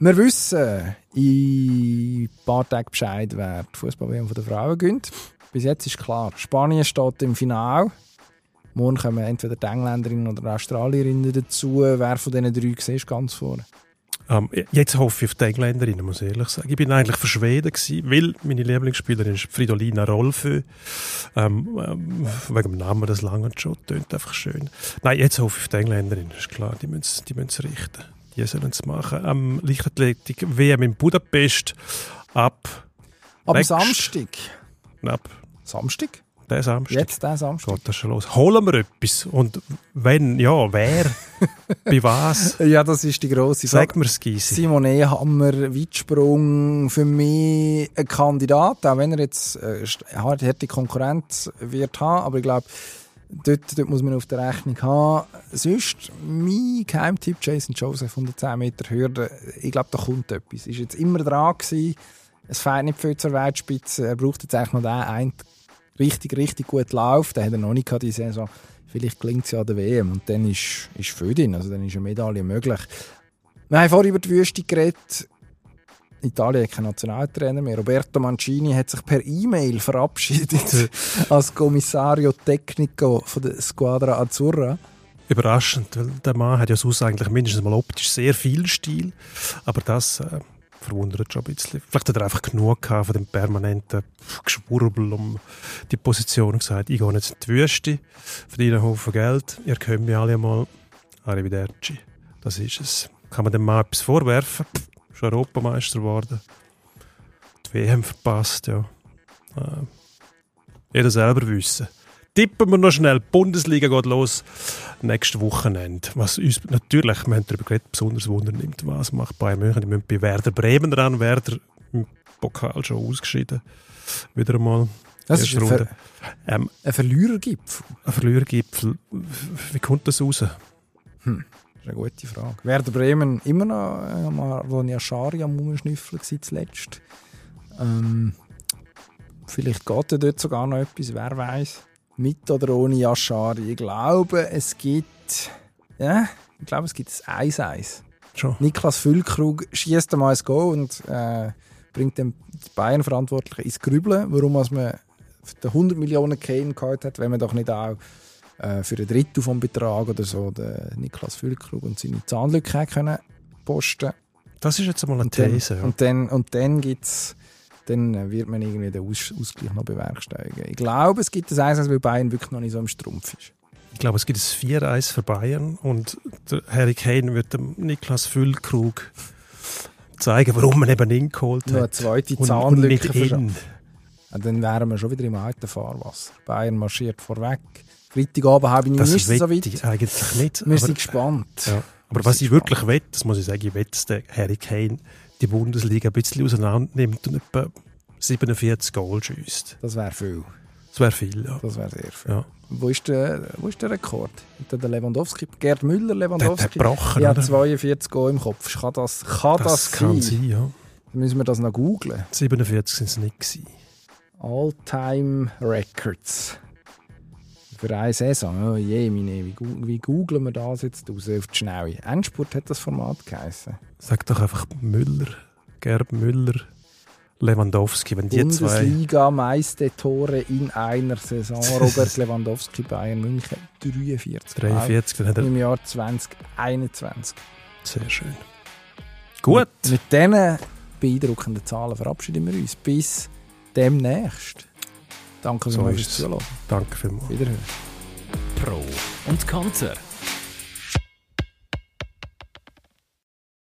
Wir wissen in ein paar Tagen Bescheid, wer die Fußball-WM der Frauen gönnt. Bis jetzt ist klar, Spanien steht im Finale. Morgen kommen entweder die Engländerinnen oder die Australierinnen dazu. Wer von diesen drei siehst ganz vorne? Ähm, jetzt hoffe ich auf die Engländerinnen, muss ich ehrlich sagen. Ich bin eigentlich für Schweden gewesen, weil meine Lieblingsspielerin ist Fridolina Rolfö. Ähm, ähm, wegen dem Namen, das lange schon, tönt einfach schön. Nein, jetzt hoffe ich auf die Engländerinnen, ist klar, die müssen die richten. Die sollen es machen. Am ähm, Leichtathletik WM in Budapest ab... Am Samstag? Ab Samstag? Der Samstag. Jetzt der Samstag. Geht das schon los. Holen wir etwas? Und wenn, ja, wer? [laughs] Bei was? Ja, das ist die grosse Frage. Sag mir es, Gysi. Simon Ehammer, Weitsprung, für mich ein Kandidat, auch wenn er jetzt äh, harte Konkurrenz wird haben, aber ich glaube, dort, dort muss man auf der Rechnung haben. Sonst, mein Geheimtipp, Jason Joseph, 110 Meter Hürde, ich glaube, da kommt etwas. Ist jetzt immer dran gewesen. Es fehlt nicht viel zur Weltspitze. Er braucht jetzt eigentlich noch den einen richtig, richtig gut läuft, dann hat er noch nicht gehabt, die Saison. Vielleicht gelingt es ja an der WM und dann ist, ist für ihn, also dann ist eine Medaille möglich. Wir haben vorhin über die Wüste geredet. Italien hat keinen Nationaltrainer mehr. Roberto Mancini hat sich per E-Mail verabschiedet [laughs] als Kommissario Tecnico von der Squadra Azzurra. Überraschend, weil der Mann hat ja sonst eigentlich mindestens mal optisch sehr viel Stil, aber das äh, verwundert schon ein bisschen. Vielleicht hat er einfach genug von dem permanenten Geschwurbel um die Position und gesagt, ich gehe jetzt in die Wüste, verdiene einen Haufen Geld, ihr könnt mich alle mal. Arrivederci. Das ist es. Kann man dem mal etwas vorwerfen? Pff, ist Europameister geworden. Die WM verpasst, ja. Äh, jeder selber wissen tippen wir noch schnell. Die Bundesliga geht los nächstes Wochenende. Was uns natürlich, wir haben darüber geredet, besonders Wunder nimmt. Was macht Bayern München? Die müssen bei Werder Bremen ran. Werder im Pokal schon ausgeschieden. Wieder einmal. Das ist ein, Ver ähm, ein Verlierergipfel. Ein Verlierergipfel. Wie kommt das raus? Hm. Das ist eine gute Frage. Werder Bremen immer noch äh, mal Ronja Schari am Umschnüffeln zuletzt. Ähm, vielleicht geht dort sogar noch etwas, wer weiß mit oder ohne Yashari. Ich glaube, es gibt, ja, ich glaube, es gibt ein 1-1. Schon. Niklas Füllkrug schießt einmal ein Go und äh, bringt den Bayern-Verantwortlichen ins Grübeln, warum man für 100 Millionen Kane gehabt hat, wenn man doch nicht auch äh, für ein Drittel vom Betrag oder so den Niklas Füllkrug und seine Zahnlücke können posten Das ist jetzt einmal eine These. Und dann, ja. und dann, und dann gibt es dann wird man irgendwie den Aus Ausgleich noch bewerkstelligen. Ich glaube, es gibt ein 1 weil Bayern wirklich noch nicht so im Strumpf ist. Ich glaube, es gibt ein 4-1 für Bayern und der Harry Kane wird dem Niklas Füllkrug zeigen, warum man eben ihn geholt hat. Nur eine zweite Zahnlücke verschafft. Dann wären wir schon wieder im alten Fahrwasser. Bayern marschiert vorweg. Freitagabend habe ich das nicht so weit. Ich eigentlich nicht. Wir sind gespannt. Ja. Aber was ich gespannt. wirklich will, das muss ich sagen, ich will, dass der Harry Kane die Bundesliga ein bisschen auseinander nimmt und etwa 47 Goal schießt. Das wäre viel. Das wäre viel, ja. Das wäre sehr viel. Ja. Wo, ist der, wo ist der Rekord? Der Lewandowski, Gerd Müller, Lewandowski. Der hat gebrochen, Ja, 42 Goal im Kopf. Kann das, kann das, das kann sein? ja. Dann müssen wir das noch googlen. 47 sind es nicht gewesen. All-Time Records. Für eine Saison. Oh je, meine, wie, wie googeln wir das jetzt raus auf die Schnelle? Endspurt hat das Format geheißen. Sag doch einfach Müller, Gerb Müller, Lewandowski, wenn die zwei... Bundesliga meiste Tore in einer Saison. [laughs] Robert Lewandowski, Bayern München, 43. 43, dann hat er... Im Jahr 2021. Sehr schön. Gut. Mit, mit diesen beeindruckenden Zahlen verabschieden wir uns. Bis demnächst. Danke so fürs Zuhören. Danke vielmals. Wiederhören. Pro und Konter.